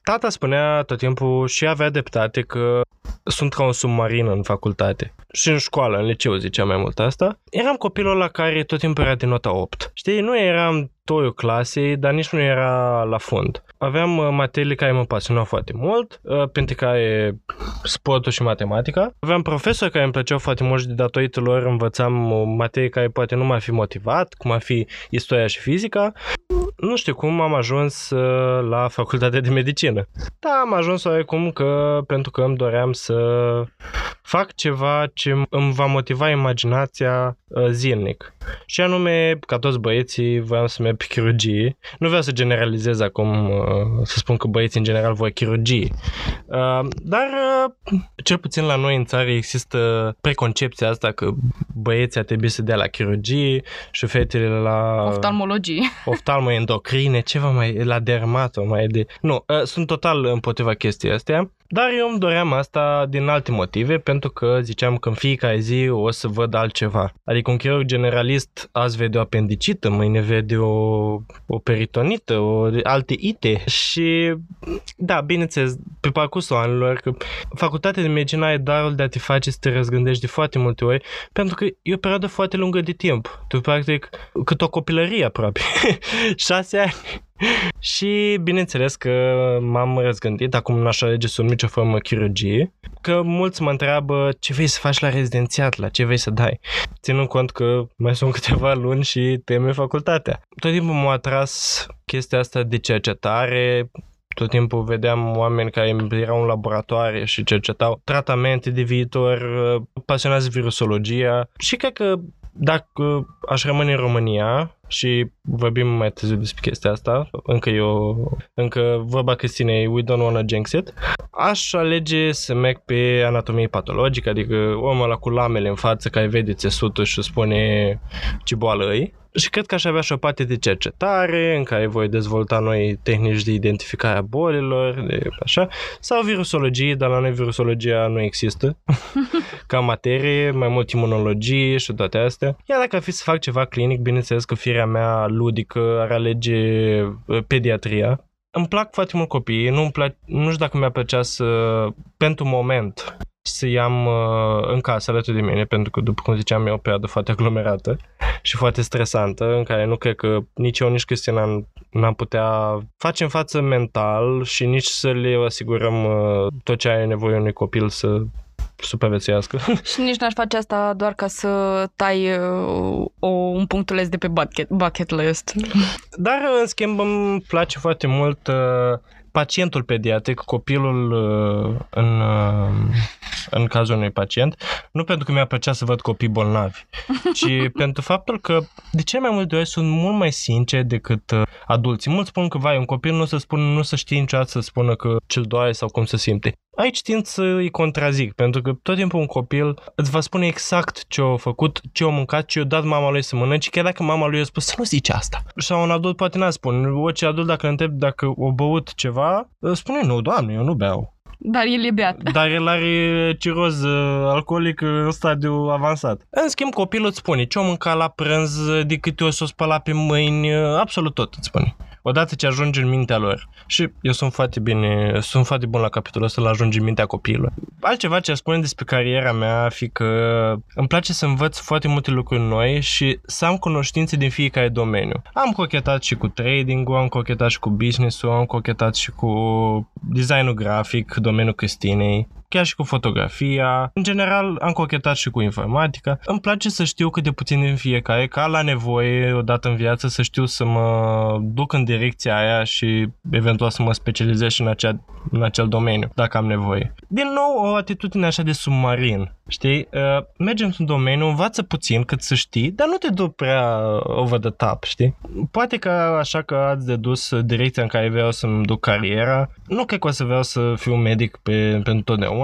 Tata spunea tot timpul și avea dreptate că sunt ca un submarin în facultate. Și în școală, în liceu zicea mai mult asta. Eram copilul la care tot timpul era de nota 8. Știi, nu eram toiul clasei, dar nici nu era la fund. Aveam uh, materiile care mă pasionau foarte mult, uh, pentru care sportul și matematica. Aveam profesori care îmi plăceau foarte mult și datorită lor învățam o materie care poate nu m-a fi motivat, cum ar fi istoria și fizica. Nu știu cum am ajuns uh, la facultatea de medicină. Da, am ajuns oarecum că pentru că îmi doream să fac ceva ce îmi va motiva imaginația uh, zilnic. Și anume, ca toți băieții, voiam să merg pe chirurgie. Nu vreau să generalizez acum, uh, să spun că băieții în general vor chirurgie. Uh, dar, cel puțin la noi în țară există preconcepția asta că băieții ar trebui să dea la chirurgie și fetele la... Oftalmologie. Oftalmoendocrine, ceva mai la dermato, mai de... Nu, sunt total împotriva chestii astea. Dar eu îmi doream asta din alte motive, pentru că ziceam că în fiecare zi o să văd altceva. Adică un chirurg generalist azi vede o apendicită, mâine vede o, o peritonită, o, alte ite. Și da, bineînțeles, pe parcursul anilor, că facultatea de medicină ai darul de a te face să te răzgândești de foarte multe ori, pentru că e o perioadă foarte lungă de timp. Tu, practic, cât o copilărie aproape. <laughs> Șase ani <laughs> și bineînțeles că m-am răzgândit, acum n-aș alege să nicio formă chirurgie, că mulți mă întreabă ce vrei să faci la rezidențiat, la ce vrei să dai, ținând cont că mai sunt câteva luni și teme facultatea. Tot timpul m-a atras chestia asta de cercetare, tot timpul vedeam oameni care erau în laboratoare și cercetau tratamente de viitor, pasionați virusologia. Și cred că dacă aș rămâne în România și vorbim mai târziu despre chestia asta, încă eu, încă vorba Cristinei, we don't wanna jinx it, aș alege să merg pe anatomie patologică, adică omul ăla cu lamele în față care vede țesutul și spune ce boală îi și cred că aș avea și o parte de cercetare în care voi dezvolta noi tehnici de identificare a bolilor, de așa, sau virusologie, dar la noi virusologia nu există. <laughs> Ca materie, mai mult imunologie și toate astea. Iar dacă ar fi să fac ceva clinic, bineînțeles că firea mea ludică ar alege uh, pediatria, îmi plac foarte mult copiii, nu, plac, nu știu dacă mi-ar plăcea să, pentru moment, să-i am uh, în casă alături de mine, pentru că, după cum ziceam, e o perioadă foarte aglomerată și foarte stresantă, în care nu cred că nici eu, nici Cristian n-am putea face în față mental și nici să le asigurăm uh, tot ce are nevoie unui copil să supraviețuiască. <laughs> Și nici n-aș face asta doar ca să tai uh, o, un punctuleț de pe bucket, bucket list. Dar, în schimb, îmi place foarte mult uh, pacientul pediatric, copilul uh, în, uh, în cazul unui pacient, nu pentru că mi-a plăcea să văd copii bolnavi, <laughs> ci pentru faptul că de ce mai multe ori sunt mult mai sinceri decât uh, adulții. Mulți spun că, vai, un copil nu să spun, nu să știe niciodată să spună că ce-l doare sau cum se simte. Aici tind să îi contrazic, pentru că tot timpul un copil îți va spune exact ce a făcut, ce a mâncat, ce a dat mama lui să mănânce, chiar dacă mama lui a spus să nu zici asta. Sau un adult poate n-a spune. Orice adult dacă îl întreb dacă o băut ceva, spune nu, doamne, eu nu beau. Dar el e beat. <laughs> Dar el are ciroz uh, alcoolic în stadiu avansat. În schimb, copilul îți spune ce o mânca la prânz, de câte ori s-o spăla pe mâini, uh, absolut tot îți spune odată ce ajunge în mintea lor. Și eu sunt foarte bine, sunt foarte bun la capitolul ăsta, la ajunge în mintea copiilor. Altceva ce spune despre cariera mea, fi că îmi place să învăț foarte multe lucruri noi și să am cunoștințe din fiecare domeniu. Am cochetat și cu trading-ul, am cochetat și cu business-ul, am cochetat și cu designul grafic, domeniul Cristinei chiar și cu fotografia. În general, am cochetat și cu informatica. Îmi place să știu cât de puțin din fiecare, ca la nevoie, odată în viață, să știu să mă duc în direcția aia și eventual să mă specializez și în, acea, în acel domeniu, dacă am nevoie. Din nou, o atitudine așa de submarin. Știi? Uh, mergi într-un domeniu, învață puțin cât să știi, dar nu te duc prea over the top, știi? Poate că așa că ați dedus direcția în care vreau să-mi duc cariera. Nu cred că o să vreau să fiu medic pe, pentru totdeauna.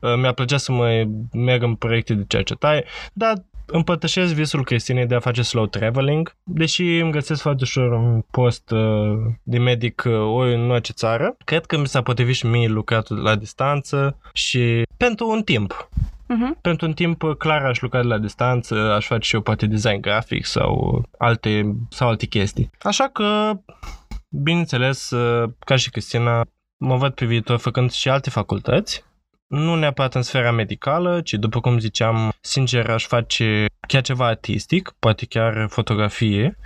Uh, mi-a plăcea să mă merg în proiecte de cercetare, dar împărtășesc visul Cristinei de a face slow traveling, deși îmi găsesc foarte ușor un post uh, de medic uh, ori în orice țară. Cred că mi s-a potrivit și mie lucratul la distanță și pentru un timp. Uh-huh. Pentru un timp uh, clar aș lucra de la distanță, aș face și eu poate design grafic sau alte, sau alte chestii. Așa că, bineînțeles, uh, ca și Cristina, mă văd pe viitor făcând și alte facultăți, nu neapărat în sfera medicală, ci după cum ziceam, sincer aș face chiar ceva artistic, poate chiar fotografie,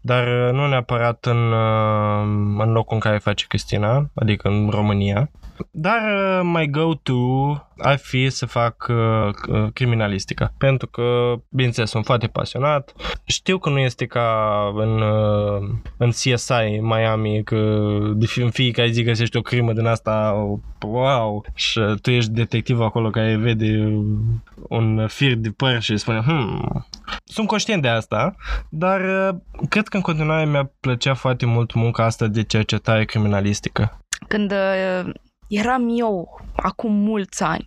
dar uh, nu neapărat în, uh, în locul în care face Cristina, adică în România. Dar uh, my go-to ar fi să fac uh, uh, criminalistica. Pentru că, bineînțeles, sunt foarte pasionat. Știu că nu este ca în, uh, în CSI Miami, că de fi, în fiecare zi găsești o crimă din asta, wow, și tu ești detectiv acolo care vede un fir de păr și spune, hmm, sunt conștient de asta, dar uh, cred că în continuare mi-a plăcea foarte mult munca asta de cercetare criminalistică. Când uh, eram eu, acum mulți ani,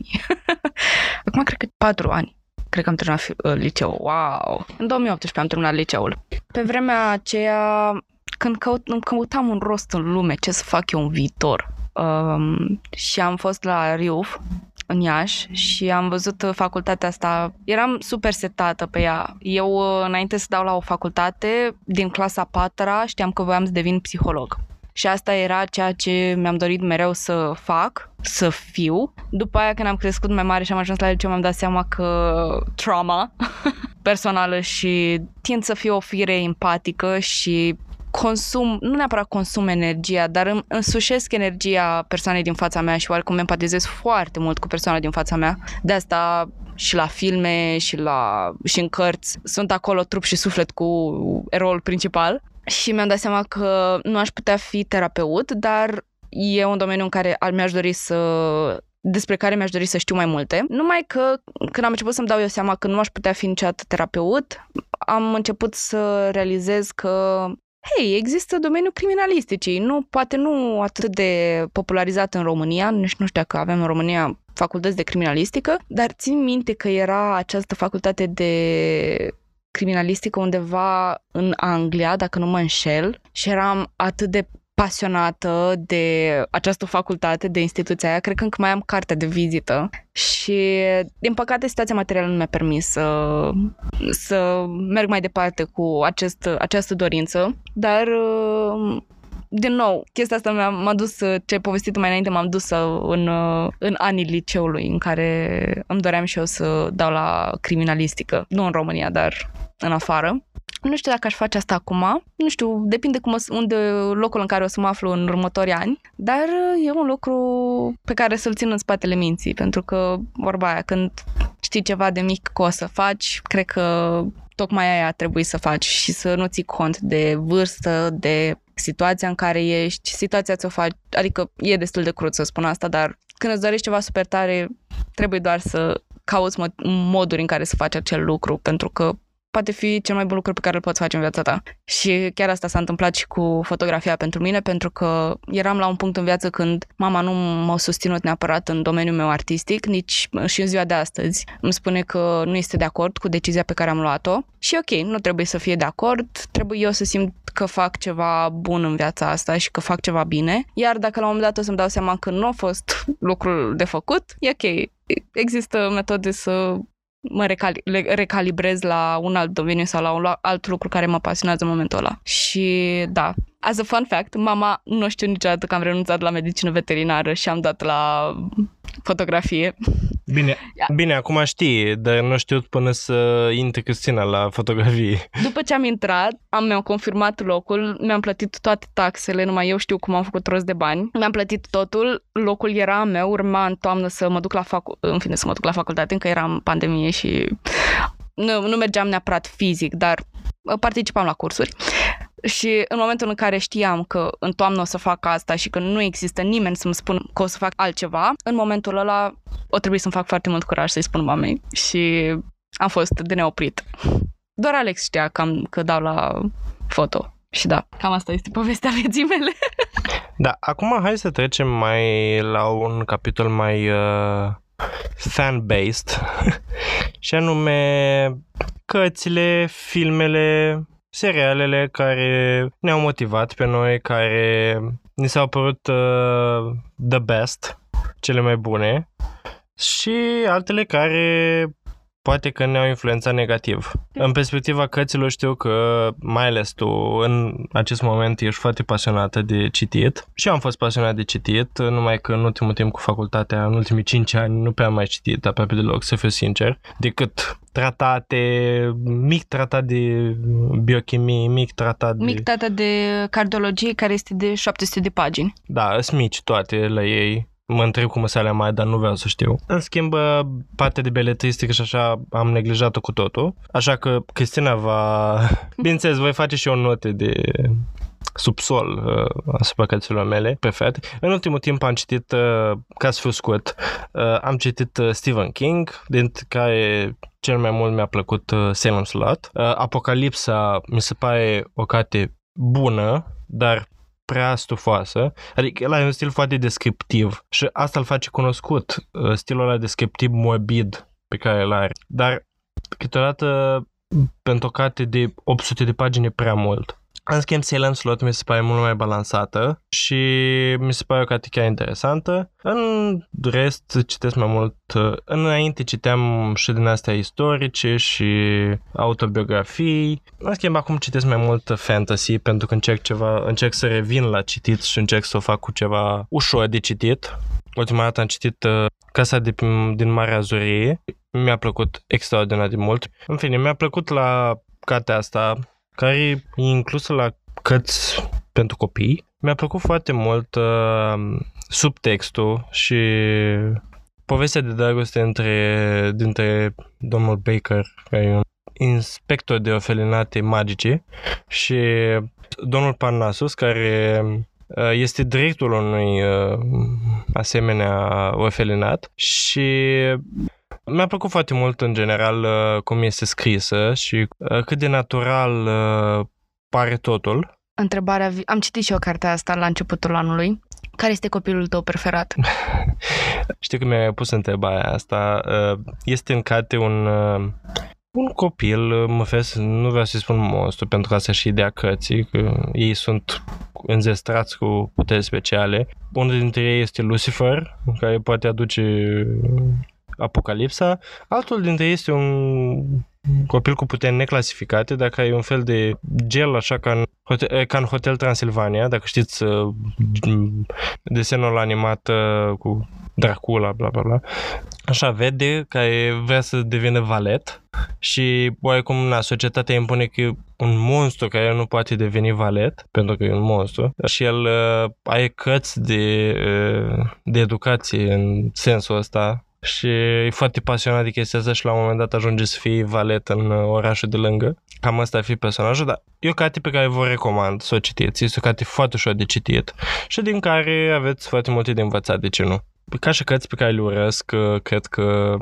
<laughs> acum cred că patru ani, cred că am terminat uh, liceu, wow! În 2018 am terminat liceul. Pe vremea aceea, când căut, îmi căutam un rost în lume, ce să fac eu în viitor, um, și am fost la RIUF, în Iași și am văzut facultatea asta. Eram super setată pe ea. Eu, uh, înainte să dau la o facultate, din clasa 4 știam că voiam să devin psiholog. Și asta era ceea ce mi-am dorit mereu să fac, să fiu. După aia, când am crescut mai mare și am ajuns la liceu, mi-am dat seama că trauma <laughs> personală și tind să fiu o fire empatică și consum, nu neapărat consum energia, dar îmi însușesc energia persoanei din fața mea și oarecum empatizez foarte mult cu persoana din fața mea. De asta și la filme și, la, și în cărți sunt acolo trup și suflet cu eroul principal și mi-am dat seama că nu aș putea fi terapeut, dar e un domeniu în care mi-aș dori să despre care mi-aș dori să știu mai multe. Numai că când am început să-mi dau eu seama că nu aș putea fi niciodată terapeut, am început să realizez că hei, există domeniul criminalisticii, nu, poate nu atât de popularizat în România, nici nu știu dacă avem în România facultăți de criminalistică, dar țin minte că era această facultate de criminalistică undeva în Anglia, dacă nu mă înșel, și eram atât de pasionată de această facultate, de instituția aia. Cred că încă mai am cartea de vizită și, din păcate, situația materială nu mi-a permis să, să merg mai departe cu acest, această dorință, dar din nou, chestia asta m-a, m-a dus, ce ai povestit mai înainte, m-am dus în, în anii liceului în care îmi doream și eu să dau la criminalistică, nu în România, dar în afară. Nu știu dacă aș face asta acum, nu știu, depinde cum o, unde locul în care o să mă aflu în următorii ani, dar e un lucru pe care să-l țin în spatele minții, pentru că vorba aia, când știi ceva de mic că o să faci, cred că tocmai aia trebuie să faci și să nu ții cont de vârstă, de situația în care ești, situația ți-o faci, adică e destul de crud să spun asta, dar când îți dorești ceva super tare, trebuie doar să cauți moduri în care să faci acel lucru, pentru că poate fi cel mai bun lucru pe care îl poți face în viața ta. Și chiar asta s-a întâmplat și cu fotografia pentru mine, pentru că eram la un punct în viață când mama nu m-a susținut neapărat în domeniul meu artistic, nici și în ziua de astăzi. Îmi spune că nu este de acord cu decizia pe care am luat-o și ok, nu trebuie să fie de acord, trebuie eu să simt că fac ceva bun în viața asta și că fac ceva bine, iar dacă la un moment dat o să-mi dau seama că nu a fost lucrul de făcut, e ok. Există metode să mă recali- recalibrez la un alt domeniu sau la un alt lucru care mă pasionează în momentul ăla. Și da, as a fun fact, mama nu știu niciodată că am renunțat la medicină veterinară și am dat la fotografie. Bine, bine, acum știi, dar nu știu până să intre Cristina la fotografie. După ce am intrat, am mi-am confirmat locul, mi-am plătit toate taxele, numai eu știu cum am făcut rost de bani. Mi-am plătit totul, locul era a meu, urma în toamnă să mă duc la facu- în fine, să mă duc la facultate, încă eram pandemie și nu, nu mergeam neapărat fizic, dar participam la cursuri. Și în momentul în care știam că în toamnă o să fac asta și că nu există nimeni să-mi spun că o să fac altceva, în momentul ăla o trebuie să-mi fac foarte mult curaj să-i spun mamei și am fost de neoprit. Doar Alex știa cam că dau la foto. Și da, cam asta este povestea vieții mele. da, acum hai să trecem mai la un capitol mai uh, fan-based <laughs> și anume cărțile, filmele, serialele care ne-au motivat pe noi, care ni s-au părut uh, the best, cele mai bune și altele care poate că ne-au influențat negativ. În perspectiva cărților știu că, mai ales tu, în acest moment ești foarte pasionată de citit. Și eu am fost pasionat de citit, numai că în ultimul timp cu facultatea, în ultimii 5 ani, nu prea am mai citit aproape deloc, să fiu sincer, decât tratate, mic tratat de biochimie, mic tratat de... Mic tratat de cardiologie care este de 700 de pagini. Da, sunt mici toate la ei mă întreb cum să alea mai, dar nu vreau să știu. În schimb, partea de beletristică și așa am neglijat-o cu totul, așa că Cristina va... <laughs> Bineînțeles, voi face și o notă de subsol uh, asupra cărților mele preferate. În ultimul timp am citit, uh, ca să fiu scurt, uh, am citit uh, Stephen King, dintre care cel mai mult mi-a plăcut uh, Salem Slot. Uh, Apocalipsa mi se pare o carte bună, dar prea stufoasă, adică el are un stil foarte descriptiv și asta îl face cunoscut, uh, stilul ăla descriptiv morbid pe care îl are. Dar câteodată pentru o carte de 800 de pagini e prea mult. În schimb, Silent Slot mi se pare mult mai balansată și mi se pare o carte chiar interesantă. În rest, citesc mai mult. Înainte citeam și din astea istorice și autobiografii. În schimb, acum citesc mai mult fantasy pentru că încerc, ceva, încerc să revin la citit și încerc să o fac cu ceva ușor de citit. Ultima dată am citit uh, Casa de, din Marea Azurie. Mi-a plăcut extraordinar de mult. În fine, mi-a plăcut la cartea asta care e inclusă la cărți pentru copii. Mi-a plăcut foarte mult uh, subtextul și povestea de dragoste între, dintre domnul Baker, care e un inspector de ofelinate magice, și domnul Parnasus, care uh, este directorul unui uh, asemenea ofelinat și mi-a plăcut foarte mult, în general, uh, cum este scrisă și uh, cât de natural uh, pare totul. Întrebarea, am citit și eu cartea asta la începutul anului. Care este copilul tău preferat? <laughs> Știu că mi-ai pus întrebarea asta. Este în carte un, un copil, mă fes, nu vreau să-i spun monstru, pentru că asta și ideea cărții, că ei sunt înzestrați cu puteri speciale. Unul dintre ei este Lucifer, care poate aduce Apocalipsa, altul dintre ei este un copil cu puteri neclasificate, dacă e un fel de gel, așa ca în Hotel, ca în Hotel Transilvania, dacă știți uh, desenul animat uh, cu Dracula, bla bla bla. Așa vede că vrea să devină valet și oarecum na, societatea impune că e un monstru care nu poate deveni valet, pentru că e un monstru, și el uh, are cărți de, uh, de educație în sensul ăsta și e foarte pasionat de chestia asta și la un moment dat ajunge să fie valet în uh, orașul de lângă. Cam asta ar fi personajul, dar e o carte pe care vă recomand să o citiți. Este o carte foarte ușor de citit și din care aveți foarte multe de învățat, de ce nu? Ca și cărți pe care le urăsc, uh, cred că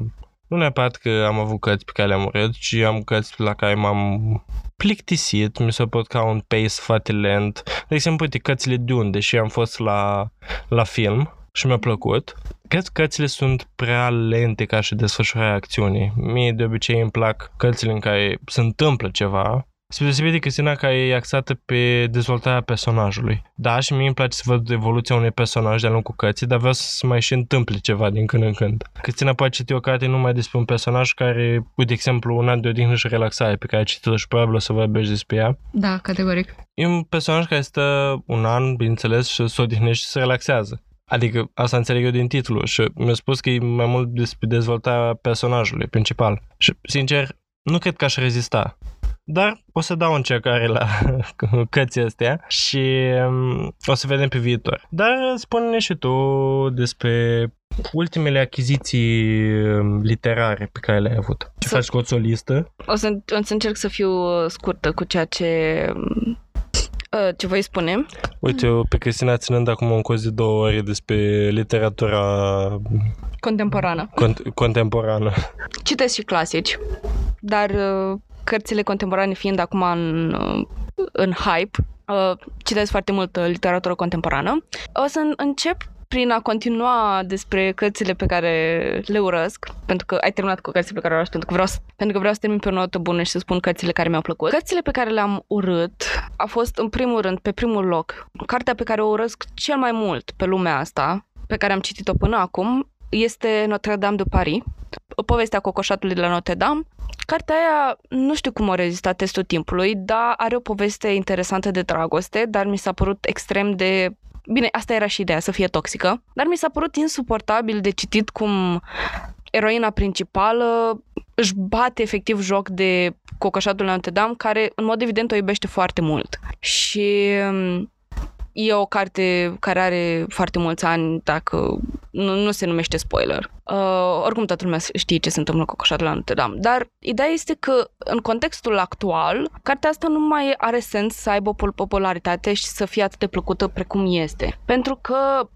nu neapărat că am avut cărți pe care le-am urât, ci am cărți la care m-am plictisit, mi s-a părut ca un pace foarte lent. De exemplu, uite, cărțile de unde și am fost la, la film și mi-a plăcut. Cred că cărțile sunt prea lente ca și desfășurarea acțiunii. Mie de obicei îmi plac cărțile în care se întâmplă ceva, Spre deosebire de Cristina care e axată pe dezvoltarea personajului. Da, și mie îmi place să văd evoluția unui personaj de-a lungul cărții, dar vreau să mai și întâmple ceva din când în când. Cristina poate citi o carte numai despre un personaj care, de exemplu, un an de odihnă și relaxare pe care a citit-o și probabil o să vorbești despre ea. Da, categoric. E un personaj care stă un an, bineînțeles, și se odihnește și se relaxează. Adică asta înțeleg eu din titlu și mi-a spus că e mai mult despre dezvoltarea personajului principal. Și, sincer, nu cred că aș rezista. Dar o să dau încercare la <laughs> cărții astea și um, o să vedem pe viitor. Dar spune-ne și tu despre ultimele achiziții um, literare pe care le-ai avut. Ce să... faci cu o listă? O să, o să încerc să fiu scurtă cu ceea ce um, Uh, ce voi spune? Uite, eu pe Cristina ținând acum un curs de două ore despre literatura contemporană. Cont- contemporană. Citesc și clasici, dar uh, cărțile contemporane fiind acum în, uh, în hype, citesc foarte mult literatură contemporană. O să încep prin a continua despre cărțile pe care le urăsc, pentru că ai terminat cu cărțile pe care le urăsc, pentru că vreau să, pentru că vreau să termin pe o notă bună și să spun cărțile care mi-au plăcut. Cărțile pe care le-am urât a fost, în primul rând, pe primul loc, cartea pe care o urăsc cel mai mult pe lumea asta, pe care am citit-o până acum, este Notre-Dame de Paris povestea cocoșatului de la Notre Dame. Cartea aia nu știu cum a rezistat testul timpului, dar are o poveste interesantă de dragoste, dar mi s-a părut extrem de Bine, asta era și ideea, să fie toxică, dar mi s-a părut insuportabil de citit cum eroina principală își bate efectiv joc de cocoșatul Notre Dame, care în mod evident o iubește foarte mult. Și um, E o carte care are foarte mulți ani, dacă nu, nu se numește spoiler. Uh, oricum toată lumea știe ce se întâmplă cu cocoșatul la Notre Dame. Dar ideea este că în contextul actual, cartea asta nu mai are sens să aibă popularitate și să fie atât de plăcută precum este. Pentru că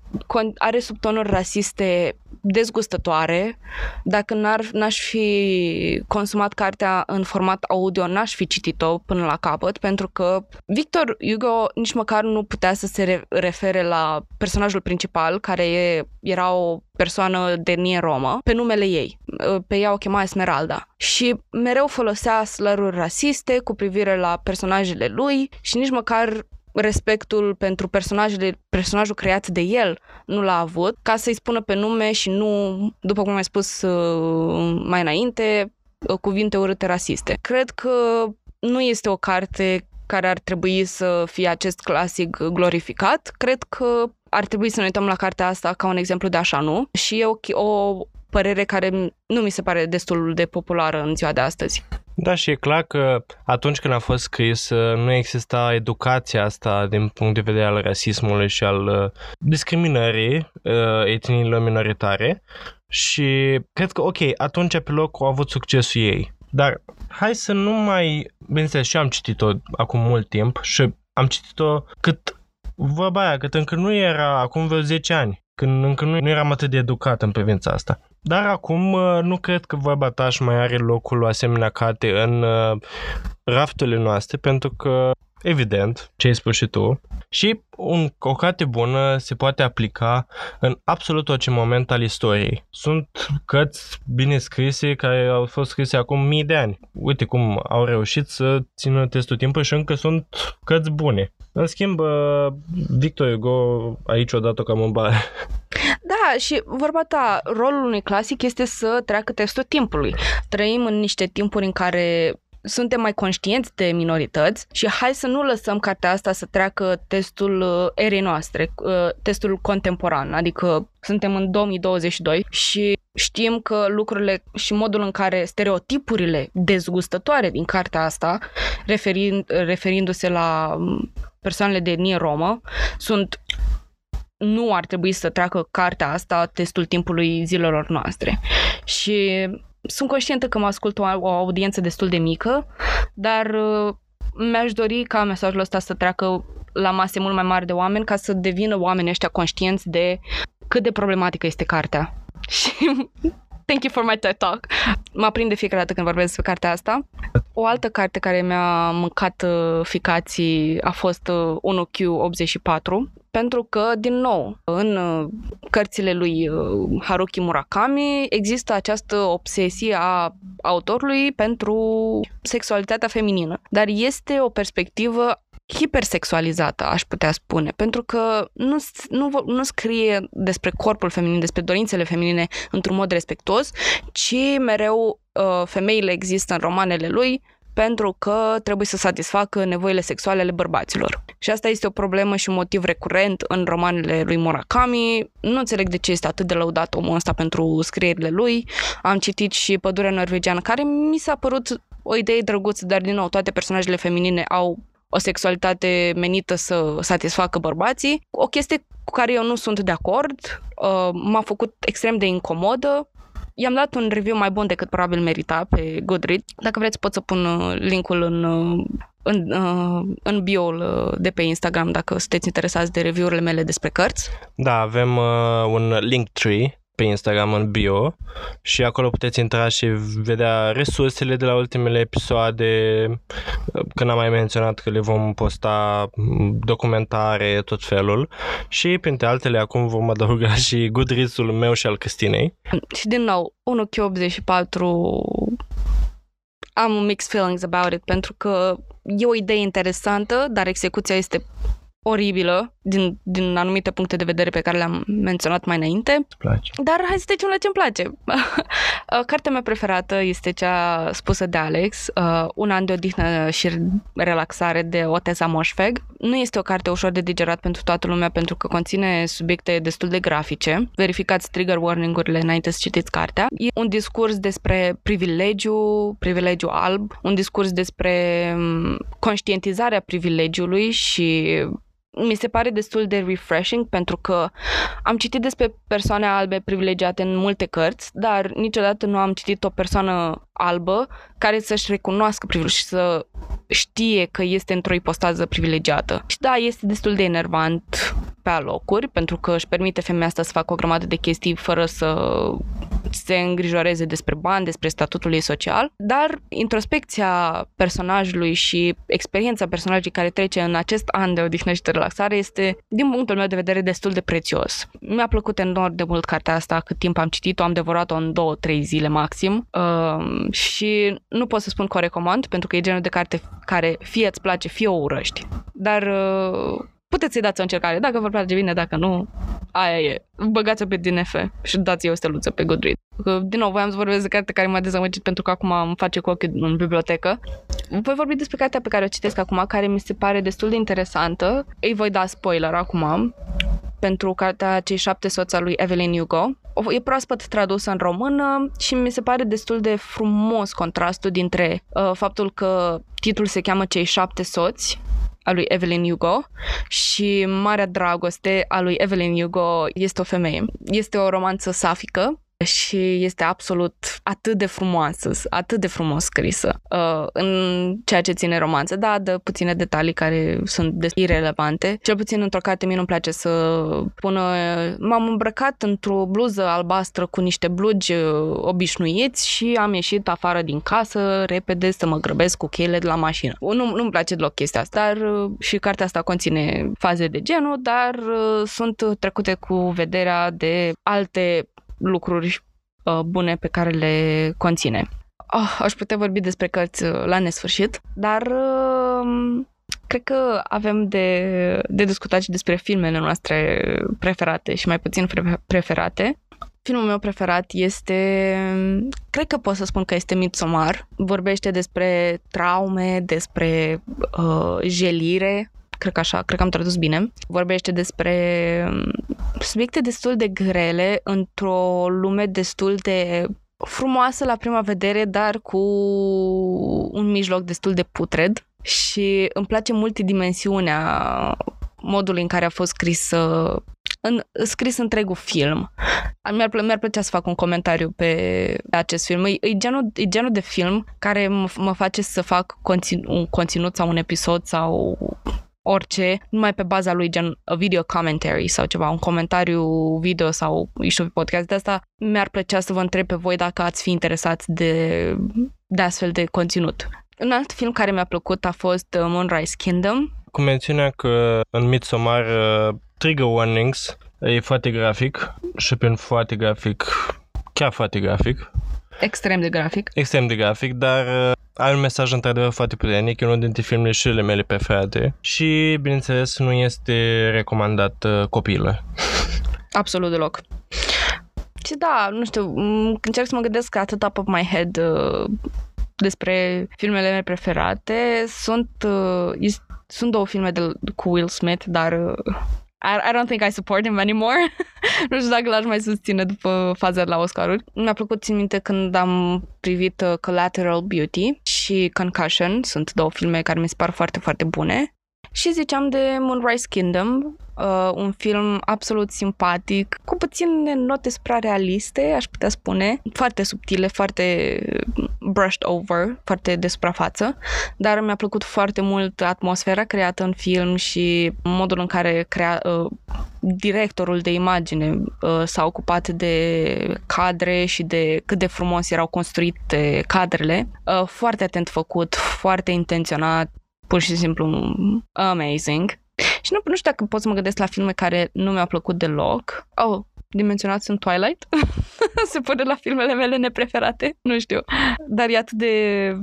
are subtonuri rasiste dezgustătoare. Dacă n-ar, n-aș fi consumat cartea în format audio, n-aș fi citit-o până la capăt, pentru că Victor Hugo nici măcar nu putea să se refere la personajul principal, care e, era o persoană de nie romă, pe numele ei. Pe ea o chema Esmeralda. Și mereu folosea slăruri rasiste cu privire la personajele lui și nici măcar respectul pentru personajele, personajul creat de el nu l-a avut, ca să-i spună pe nume și nu, după cum ai spus uh, mai înainte, uh, cuvinte urâte rasiste. Cred că nu este o carte care ar trebui să fie acest clasic glorificat. Cred că ar trebui să ne uităm la cartea asta ca un exemplu de așa nu și e o, o părere care nu mi se pare destul de populară în ziua de astăzi. Da, și e clar că atunci când a fost scris uh, nu exista educația asta din punct de vedere al rasismului și al uh, discriminării uh, etniilor minoritare și cred că, ok, atunci pe loc au avut succesul ei. Dar hai să nu mai... Bineînțeles, și am citit-o acum mult timp și am citit-o cât vorba aia, cât încă nu era acum vreo 10 ani când încă nu, nu eram atât de educat în privința asta. Dar acum uh, nu cred că vorba ta mai are locul o asemenea carte în uh, rafturile noastre, pentru că, evident, ce ai spus și tu, și un, o carte bună se poate aplica în absolut orice moment al istoriei. Sunt cărți bine scrise care au fost scrise acum mii de ani. Uite cum au reușit să țină testul timpului și încă sunt cărți bune. În schimb, uh, Victor Hugo aici odată cam în bar. Da, și vorba ta, rolul unui clasic este să treacă testul timpului. Trăim în niște timpuri în care suntem mai conștienți de minorități și hai să nu lăsăm cartea asta să treacă testul uh, erei noastre, uh, testul contemporan, adică suntem în 2022 și știm că lucrurile și modul în care stereotipurile dezgustătoare din cartea asta, referind, referindu-se la um, persoanele de etnie romă, sunt nu ar trebui să treacă cartea asta testul timpului zilelor noastre. Și sunt conștientă că mă ascult o, o audiență destul de mică, dar uh, mi-aș dori ca mesajul ăsta să treacă la mase mult mai mari de oameni ca să devină oamenii ăștia conștienți de cât de problematică este cartea. <laughs> Și thank you for my TED Talk. Mă aprind de fiecare dată când vorbesc despre cartea asta. O altă carte care mi-a mâncat uh, ficații a fost 1Q84, pentru că, din nou, în uh, cărțile lui uh, Haruki Murakami există această obsesie a autorului pentru sexualitatea feminină. Dar este o perspectivă hipersexualizată, aș putea spune, pentru că nu, nu, nu scrie despre corpul feminin, despre dorințele feminine într-un mod respectuos, ci mereu uh, femeile există în romanele lui pentru că trebuie să satisfacă nevoile sexuale ale bărbaților. Și asta este o problemă și un motiv recurent în romanele lui Murakami. Nu înțeleg de ce este atât de lăudat omul ăsta pentru scrierile lui. Am citit și Pădurea Norvegiană, care mi s-a părut o idee drăguță, dar din nou toate personajele feminine au o sexualitate menită să satisfacă bărbații. O chestie cu care eu nu sunt de acord, uh, m-a făcut extrem de incomodă, I-am dat un review mai bun decât probabil merita pe Goodreads. Dacă vreți pot să pun uh, linkul în, uh, în, uh, în bio-ul de pe Instagram dacă sunteți interesați de review-urile mele despre cărți. Da, avem uh, un link tree pe Instagram în bio și acolo puteți intra și vedea resursele de la ultimele episoade, când am mai menționat că le vom posta documentare, tot felul și printre altele acum vom adăuga <laughs> și Goodreads-ul meu și al Cristinei. Și din nou, 1Q84 am mixed feelings about it pentru că e o idee interesantă, dar execuția este oribilă din, din anumite puncte de vedere pe care le-am menționat mai înainte. Îți place. Dar hai să trecem la ce-mi place. <laughs> Uh, cartea mea preferată este cea spusă de Alex, uh, Un an de odihnă și relaxare de Oteza Moshfegh. Nu este o carte ușor de digerat pentru toată lumea pentru că conține subiecte destul de grafice. Verificați trigger warning-urile înainte să citiți cartea. E un discurs despre privilegiu, privilegiu alb, un discurs despre mm, conștientizarea privilegiului și mi se pare destul de refreshing pentru că am citit despre persoane albe privilegiate în multe cărți, dar niciodată nu am citit o persoană albă care să-și recunoască privilegiul și să știe că este într-o ipostază privilegiată. Și da, este destul de enervant pe alocuri, pentru că își permite femeia asta să facă o grămadă de chestii fără să se îngrijoreze despre bani, despre statutul ei social, dar introspecția personajului și experiența personajului care trece în acest an de odihnă și de relaxare este, din punctul meu de vedere, destul de prețios. Mi-a plăcut enorm de mult cartea asta, cât timp am citit-o, am devorat-o în două, trei zile maxim uh, și nu pot să spun că o recomand, pentru că e genul de carte care fie îți place, fie o urăști. Dar uh, puteți să-i dați o încercare. Dacă vă place bine, dacă nu, aia e. Băgați-o pe DNF și dați-i o steluță pe Goodreads. Din nou, voiam să vorbesc de carte care m-a dezamăgit pentru că acum îmi face cu ochii în bibliotecă. Voi vorbi despre cartea pe care o citesc acum, care mi se pare destul de interesantă. Îi voi da spoiler acum pentru cartea Cei șapte soți al lui Evelyn Hugo. E proaspăt tradusă în română și mi se pare destul de frumos contrastul dintre uh, faptul că titlul se cheamă Cei șapte soți a lui Evelyn Hugo și Marea Dragoste a lui Evelyn Hugo este o femeie. Este o romanță safică și este absolut atât de frumoasă, atât de frumos scrisă uh, în ceea ce ține romanță. Da, dă puține detalii care sunt de irelevante. Cel puțin într-o carte mie nu-mi place să pună... M-am îmbrăcat într-o bluză albastră cu niște blugi uh, obișnuiți și am ieșit afară din casă repede să mă grăbesc cu cheile de la mașină. Nu, nu-mi place deloc chestia asta, dar uh, și cartea asta conține faze de genul, dar uh, sunt trecute cu vederea de alte lucruri uh, bune pe care le conține. Oh, aș putea vorbi despre cărți uh, la nesfârșit, dar uh, cred că avem de, de discutat și despre filmele noastre preferate și mai puțin preferate. Filmul meu preferat este, cred că pot să spun că este Midsommar. Vorbește despre traume, despre uh, jelire, cred că așa, cred că am tradus bine. Vorbește despre um, subiecte destul de grele într-o lume destul de frumoasă la prima vedere, dar cu un mijloc destul de putred și îmi place multidimensiunea modul în care a fost scris în, scris întregul film. Mi-ar, mi-ar plăcea să fac un comentariu pe acest film. E, e, genul, e genul de film care mă, mă face să fac conțin, un conținut sau un episod sau orice, numai pe baza lui gen a video commentary sau ceva, un comentariu video sau, știu, podcast. De asta mi-ar plăcea să vă întreb pe voi dacă ați fi interesați de, de astfel de conținut. Un alt film care mi-a plăcut a fost uh, Moonrise Kingdom. Cu mențiunea că în Midsommar uh, trigger warnings e foarte grafic și prin foarte grafic, chiar foarte grafic. Extrem de grafic. Extrem de grafic, dar uh, are un mesaj într-adevăr foarte puternic, e unul dintre filmele și ele mele preferate și, bineînțeles, nu este recomandat uh, copiilor. <laughs> Absolut deloc. Și da, nu știu, încerc să mă gândesc atât top of my head uh, despre filmele mele preferate. Sunt, uh, sunt două filme de, cu Will Smith, dar uh, I, I don't think I support him anymore. <laughs> nu știu dacă l-aș mai susține după faza de la Oscaruri. Mi-a plăcut, țin minte, când am privit uh, Collateral Beauty și Concussion. Sunt două filme care mi se par foarte, foarte bune. Și ziceam de Moonrise Kingdom, uh, un film absolut simpatic, cu puține note prea realiste, aș putea spune, foarte subtile, foarte brushed over, foarte de suprafață, dar mi-a plăcut foarte mult atmosfera creată în film și modul în care crea, uh, directorul de imagine uh, s-a ocupat de cadre și de cât de frumos erau construite cadrele. Uh, foarte atent făcut, foarte intenționat, pur și simplu amazing. Și nu, nu știu dacă pot să mă gândesc la filme care nu mi-au plăcut deloc. Oh, dimensionați în Twilight. <laughs> Se pune la filmele mele nepreferate. Nu știu. Dar e atât de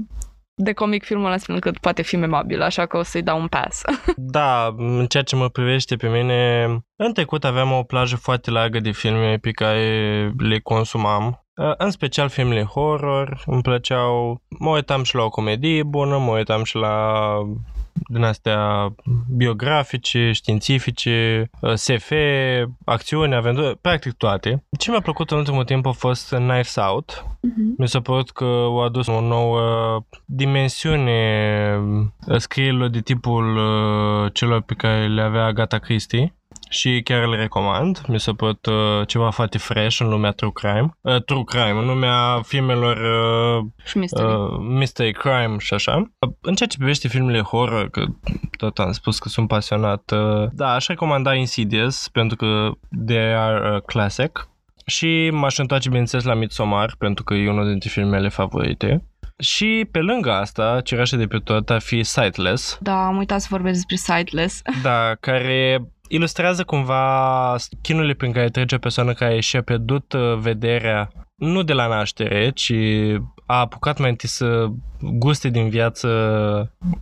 de comic filmul astfel încât poate fi memabil, așa că o să-i dau un pass. <laughs> Da, în ceea ce mă privește pe mine, în trecut aveam o plajă foarte largă de filme pe care le consumam. În special filmele horror, îmi plăceau, mă uitam și la o comedie bună, mă uitam și la din astea biografice, științifice, SF, acțiune, aventură, practic toate. Ce mi-a plăcut în ultimul timp a fost Knives Out. Uh-huh. Mi s-a părut că au adus o nouă dimensiune scrierilor de tipul uh, celor pe care le avea Agatha Christie și chiar îl recomand. Mi s-a părut uh, ceva foarte fresh în lumea true crime. Uh, true crime, în lumea filmelor uh, și mystery. Uh, mystery crime și așa. Uh, în ceea ce privește filmele horror, că tot am spus că sunt pasionat, uh, da, aș recomanda Insidious pentru că they are a classic. Și m-aș întoarce, bineînțeles, la Midsommar, pentru că e unul dintre filmele favorite. Și pe lângă asta, cireașa de pe tot ar fi Sightless. Da, am uitat să vorbesc despre Sightless. Da, care ilustrează cumva chinurile prin care trece o persoană care și-a pierdut uh, vederea nu de la naștere, ci a apucat mai întâi să guste din viață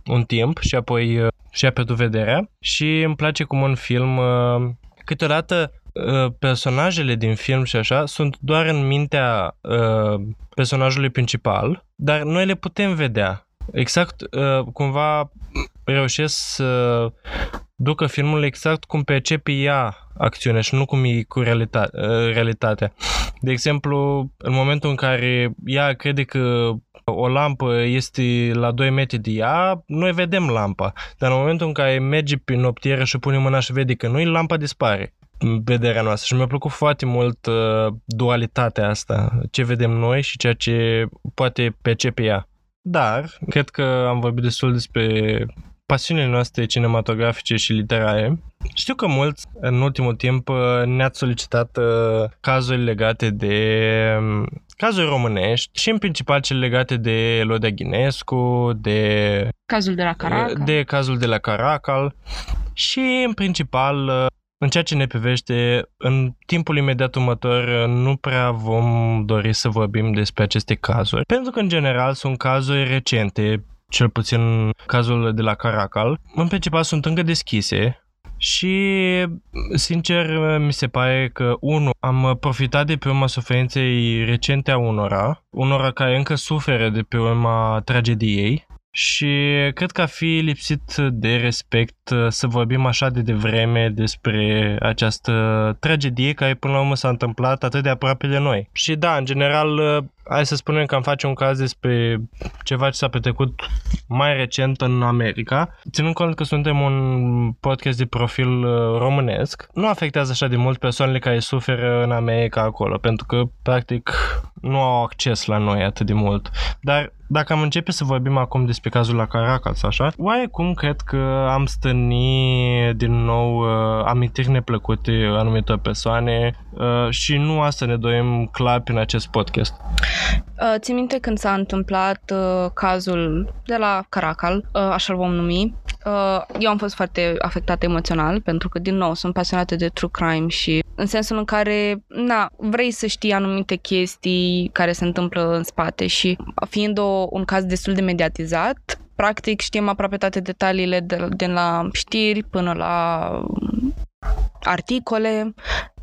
un timp și apoi uh, și-a pierdut vederea. Și îmi place cum un film uh, câteodată personajele din film și așa sunt doar în mintea personajului principal, dar noi le putem vedea. Exact, cumva reușesc să ducă filmul exact cum percepe ea acțiunea și nu cum e cu realita- uh, realitatea. De exemplu, în momentul în care ea crede că o lampă este la 2 metri de ea, noi vedem lampa. Dar în momentul în care merge prin noptieră și pune mâna și vede că nu lampa dispare vederea noastră și mi-a plăcut foarte mult uh, dualitatea asta, ce vedem noi și ceea ce poate percepe ea. Dar, cred că am vorbit destul despre pasiunile noastre cinematografice și literare. Știu că mulți în ultimul timp uh, ne-ați solicitat uh, cazuri legate de um, cazuri românești și în principal cele legate de Elodia Ghinescu, de cazul de la Caracal, de cazul de la Caracal și în principal uh, în ceea ce ne privește, în timpul imediat următor nu prea vom dori să vorbim despre aceste cazuri, pentru că în general sunt cazuri recente, cel puțin cazul de la Caracal, în principal sunt încă deschise și, sincer, mi se pare că, unu, am profitat de pe urma suferinței recente a unora, unora care încă suferă de pe urma tragediei și cred că a fi lipsit de respect uh, să vorbim așa de devreme despre această tragedie care până la urmă s-a întâmplat atât de aproape de noi. Și da, în general, uh, hai să spunem că am face un caz despre ceva ce s-a petrecut mai recent în America. Ținând cont că suntem un podcast de profil uh, românesc, nu afectează așa de mult persoanele care suferă în America acolo, pentru că, practic, nu au acces la noi atât de mult. Dar dacă am începe să vorbim acum despre cazul la Caracas, așa, oarecum cred că am stăni din nou uh, amintiri neplăcute anumitor persoane uh, și nu asta ne doim clar prin acest podcast. Uh, țin minte când s-a întâmplat uh, cazul de la Caracal, uh, așa-l vom numi. Uh, eu am fost foarte afectată emoțional pentru că, din nou, sunt pasionată de true crime și în sensul în care, na, vrei să știi anumite chestii care se întâmplă în spate și fiind o, un caz destul de mediatizat, practic știm aproape toate detaliile de, de la știri până la articole,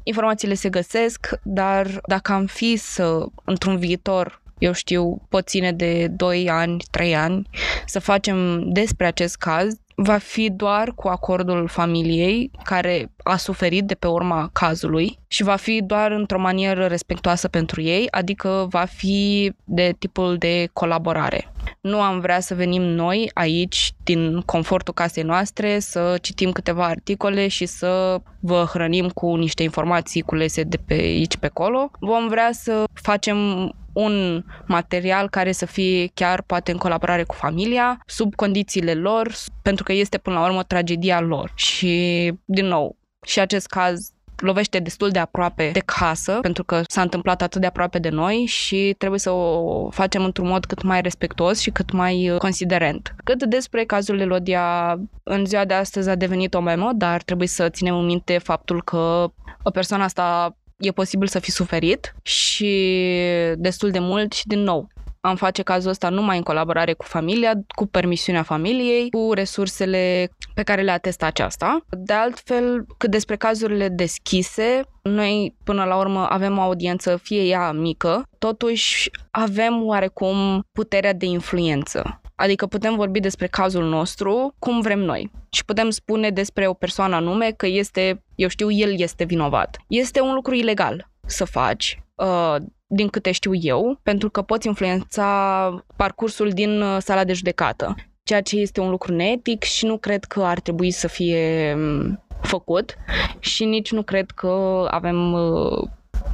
informațiile se găsesc, dar dacă am fi să, într-un viitor, eu știu, pot ține de 2 ani, 3 ani, să facem despre acest caz, va fi doar cu acordul familiei care a suferit de pe urma cazului și va fi doar într-o manieră respectoasă pentru ei, adică va fi de tipul de colaborare. Nu am vrea să venim noi aici, din confortul casei noastre, să citim câteva articole și să vă hrănim cu niște informații culese de pe aici pe acolo. Vom vrea să facem un material care să fie chiar poate în colaborare cu familia, sub condițiile lor, pentru că este până la urmă tragedia lor. Și, din nou, și acest caz lovește destul de aproape de casă, pentru că s-a întâmplat atât de aproape de noi și trebuie să o facem într-un mod cât mai respectuos și cât mai uh, considerent. Cât despre cazul Elodia, în ziua de astăzi a devenit o memă, dar trebuie să ținem în minte faptul că o persoană asta e posibil să fi suferit și destul de mult și din nou am face cazul ăsta numai în colaborare cu familia, cu permisiunea familiei, cu resursele pe care le atestă aceasta. De altfel, cât despre cazurile deschise, noi până la urmă avem o audiență, fie ea mică, totuși avem oarecum puterea de influență. Adică putem vorbi despre cazul nostru cum vrem noi și putem spune despre o persoană anume că este, eu știu, el este vinovat. Este un lucru ilegal să faci, uh, din câte știu eu, pentru că poți influența parcursul din uh, sala de judecată, ceea ce este un lucru neetic și nu cred că ar trebui să fie um, făcut și nici nu cred că avem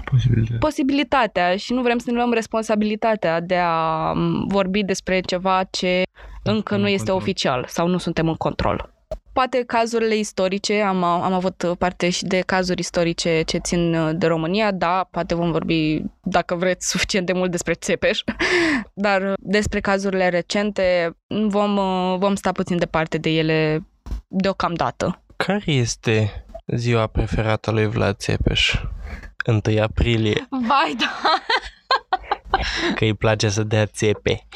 uh, Posibilitate. posibilitatea și nu vrem să ne luăm responsabilitatea de a um, vorbi despre ceva ce încă în nu este control. oficial sau nu suntem în control. Poate cazurile istorice, am, am avut parte și de cazuri istorice ce țin uh, de România, da, poate vom vorbi, dacă vreți, <laughs> suficient de mult despre Țepeș, <laughs> dar uh, despre cazurile recente vom, uh, vom sta puțin departe de ele deocamdată. Care este ziua preferată a lui Vlad Țepeș? 1 aprilie, Vai, da! că îi place să dea țepe.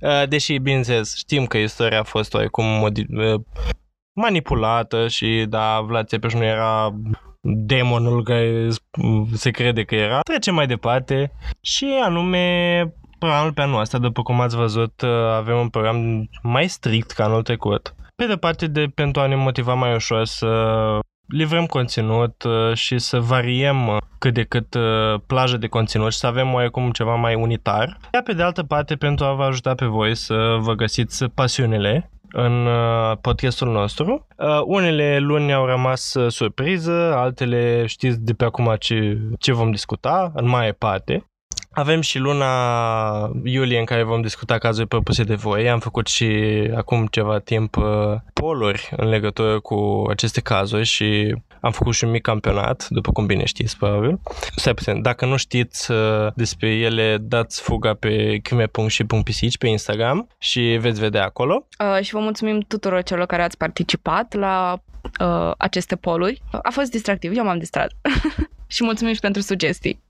Uh, Deși, bineînțeles, știm că istoria a fost oarecum modi- uh, manipulată și, da, Vlad Țepeș nu era demonul care se crede că era. Trecem mai departe și anume programul pe anul ăsta, după cum ați văzut, uh, avem un program mai strict ca anul trecut. Pe de parte, de, pentru a ne motiva mai ușor să livrăm conținut uh, și să variem uh, cât de cât uh, plajă de conținut și să avem oarecum ceva mai unitar. Iar pe de altă parte, pentru a vă ajuta pe voi să vă găsiți pasiunile în uh, podcastul nostru. Uh, Unele luni au rămas uh, surpriză, altele știți de pe acum ce, ce vom discuta, în mai parte. Avem și luna iulie în care vom discuta cazuri propuse de voi. Am făcut și acum ceva timp uh, poluri în legătură cu aceste cazuri și am făcut și un mic campionat, după cum bine știți, probabil. Stai puțin, dacă nu știți uh, despre ele, dați fuga pe crime.și.pisici pe Instagram și veți vedea acolo. Uh, și vă mulțumim tuturor celor care ați participat la uh, aceste poluri. A fost distractiv, eu m-am distrat. <laughs> și mulțumim și pentru sugestii.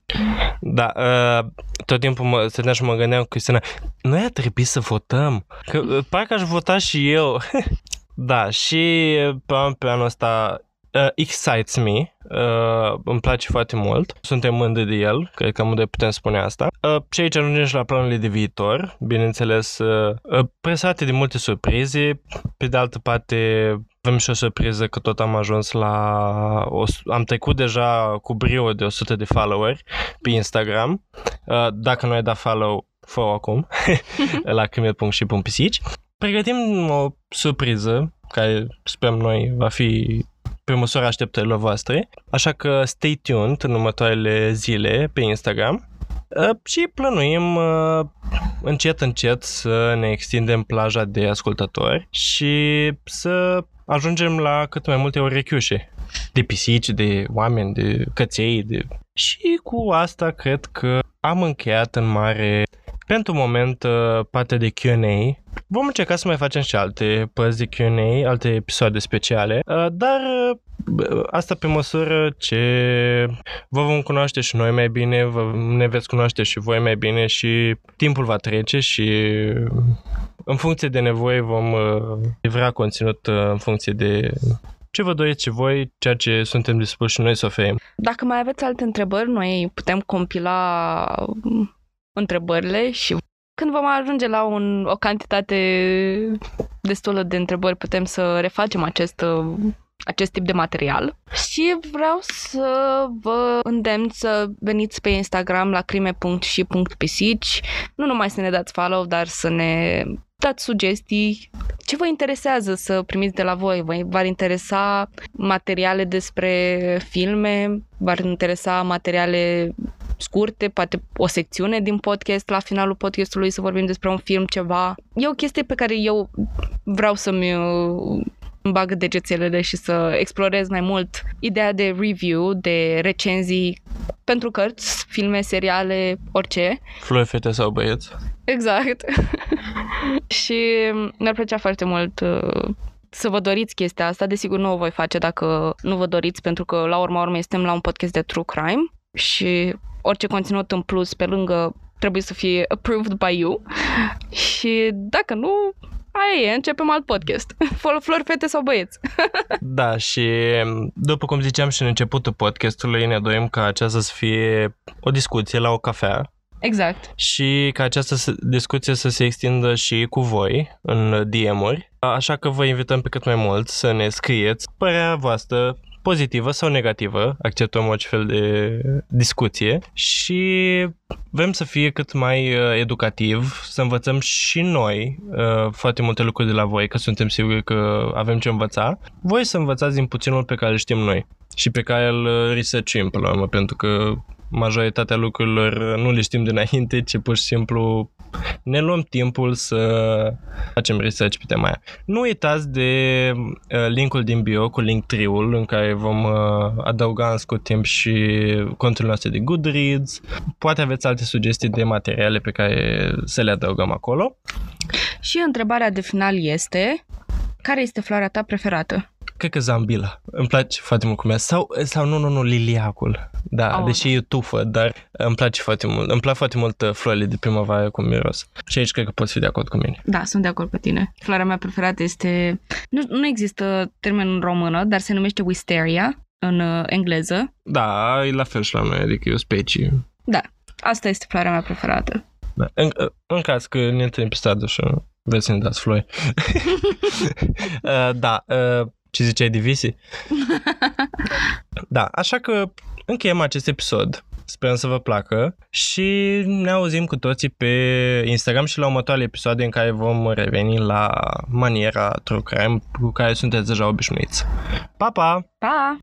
Da, uh, tot timpul mă stăteam și mă gândeam, Cristina, noi ar trebui să votăm. Că uh, parcă aș vota și eu. <laughs> da, și pe, pe anul ăsta uh, excites me, uh, îmi place foarte mult, suntem mândri de el, cred că amândoi putem spune asta. Uh, și aici ajungem și la planurile de viitor, bineînțeles, uh, uh, presate de multe surprize, pe de altă parte avem și o surpriză că tot am ajuns la... O, am trecut deja cu brio de 100 de followeri pe Instagram. Uh, Dacă nu ai dat follow, fă acum <laughs> la crime.și.pisici. Pregătim o surpriză care sperăm noi va fi pe măsura așteptărilor voastre. Așa că stay tuned în următoarele zile pe Instagram. Uh, și plănuim uh, încet, încet să ne extindem plaja de ascultători și să ajungem la cât mai multe urechiușe de pisici, de oameni, de căței. De... Și cu asta cred că am încheiat în mare pentru moment uh, partea de Q&A. Vom încerca să mai facem și alte părți de Q&A, alte episoade speciale, uh, dar uh, asta pe măsură ce vă vom cunoaște și noi mai bine, vă, ne veți cunoaște și voi mai bine și timpul va trece și în funcție de nevoie vom uh, livra conținut uh, în funcție de ce vă doriți și voi, ceea ce suntem dispuși noi să oferim. Dacă mai aveți alte întrebări, noi putem compila um, întrebările și când vom ajunge la un, o cantitate destulă de întrebări, putem să refacem acest, uh, acest tip de material. Și vreau să vă îndemn să veniți pe Instagram la crime.și.pisici, nu numai să ne dați follow, dar să ne dați sugestii. Ce vă interesează să primiți de la voi? Vă v-ar interesa materiale despre filme? V-ar interesa materiale scurte, poate o secțiune din podcast, la finalul podcastului să vorbim despre un film, ceva. E o chestie pe care eu vreau să-mi uh, îmi bag degețelele și să explorez mai mult ideea de review, de recenzii pentru cărți, filme, seriale, orice. Flori, fete sau băieți? Exact. <laughs> și mi-ar plăcea foarte mult uh, să vă doriți chestia asta. Desigur, nu o voi face dacă nu vă doriți, pentru că la urma urmei suntem la un podcast de true crime și orice conținut în plus pe lângă trebuie să fie approved by you. <laughs> Și dacă nu, aia e, începem alt podcast. <laughs> Flori, fete sau băieți. <laughs> Da, și după cum ziceam și în începutul podcastului, ne dorim ca aceasta să fie o discuție la o cafea Exact. și ca această s- discuție să se extindă și cu voi în DM-uri. Așa că vă invităm pe cât mai mult să ne scrieți părerea voastră pozitivă sau negativă, acceptăm orice fel de discuție și vrem să fie cât mai uh, educativ, să învățăm și noi uh, foarte multe lucruri de la voi, că suntem siguri că avem ce învăța. Voi să învățați din puținul pe care îl știm noi și pe care îl uh, researchim până la urmă, pentru că majoritatea lucrurilor nu le știm dinainte, ci pur și simplu ne luăm timpul să facem research pe tema aia. Nu uitați de uh, linkul din bio cu link triul în care vom uh, adăuga în scurt timp și conturile noastre de Goodreads. Poate aveți alte sugestii de materiale pe care să le adăugăm acolo. Și întrebarea de final este, care este floarea ta preferată? Cred că Zambila. Îmi place foarte mult cum e. Sau, sau nu, nu, nu, liliacul. Da, Oh, deși e tufă, dar îmi place foarte mult. Îmi plac foarte mult uh, florile de primăvară cu miros. Și aici cred că poți fi de acord cu mine. Da, sunt de acord cu tine. Floarea mea preferată este... Nu, nu există termen în română, dar se numește wisteria în uh, engleză. Da, e la fel și la noi, adică e o specie. Da, asta este floarea mea preferată. Da. În, în caz că ne întâlnim pe stradă și vreți să ne dați flori. <laughs> <laughs> uh, da, uh, ce ziceai de visi? <laughs> da, așa că încheiem acest episod. Sperăm să vă placă și ne auzim cu toții pe Instagram și la următoarele episoade în care vom reveni la maniera true crime cu care sunteți deja obișnuiți. Pa, pa! Pa!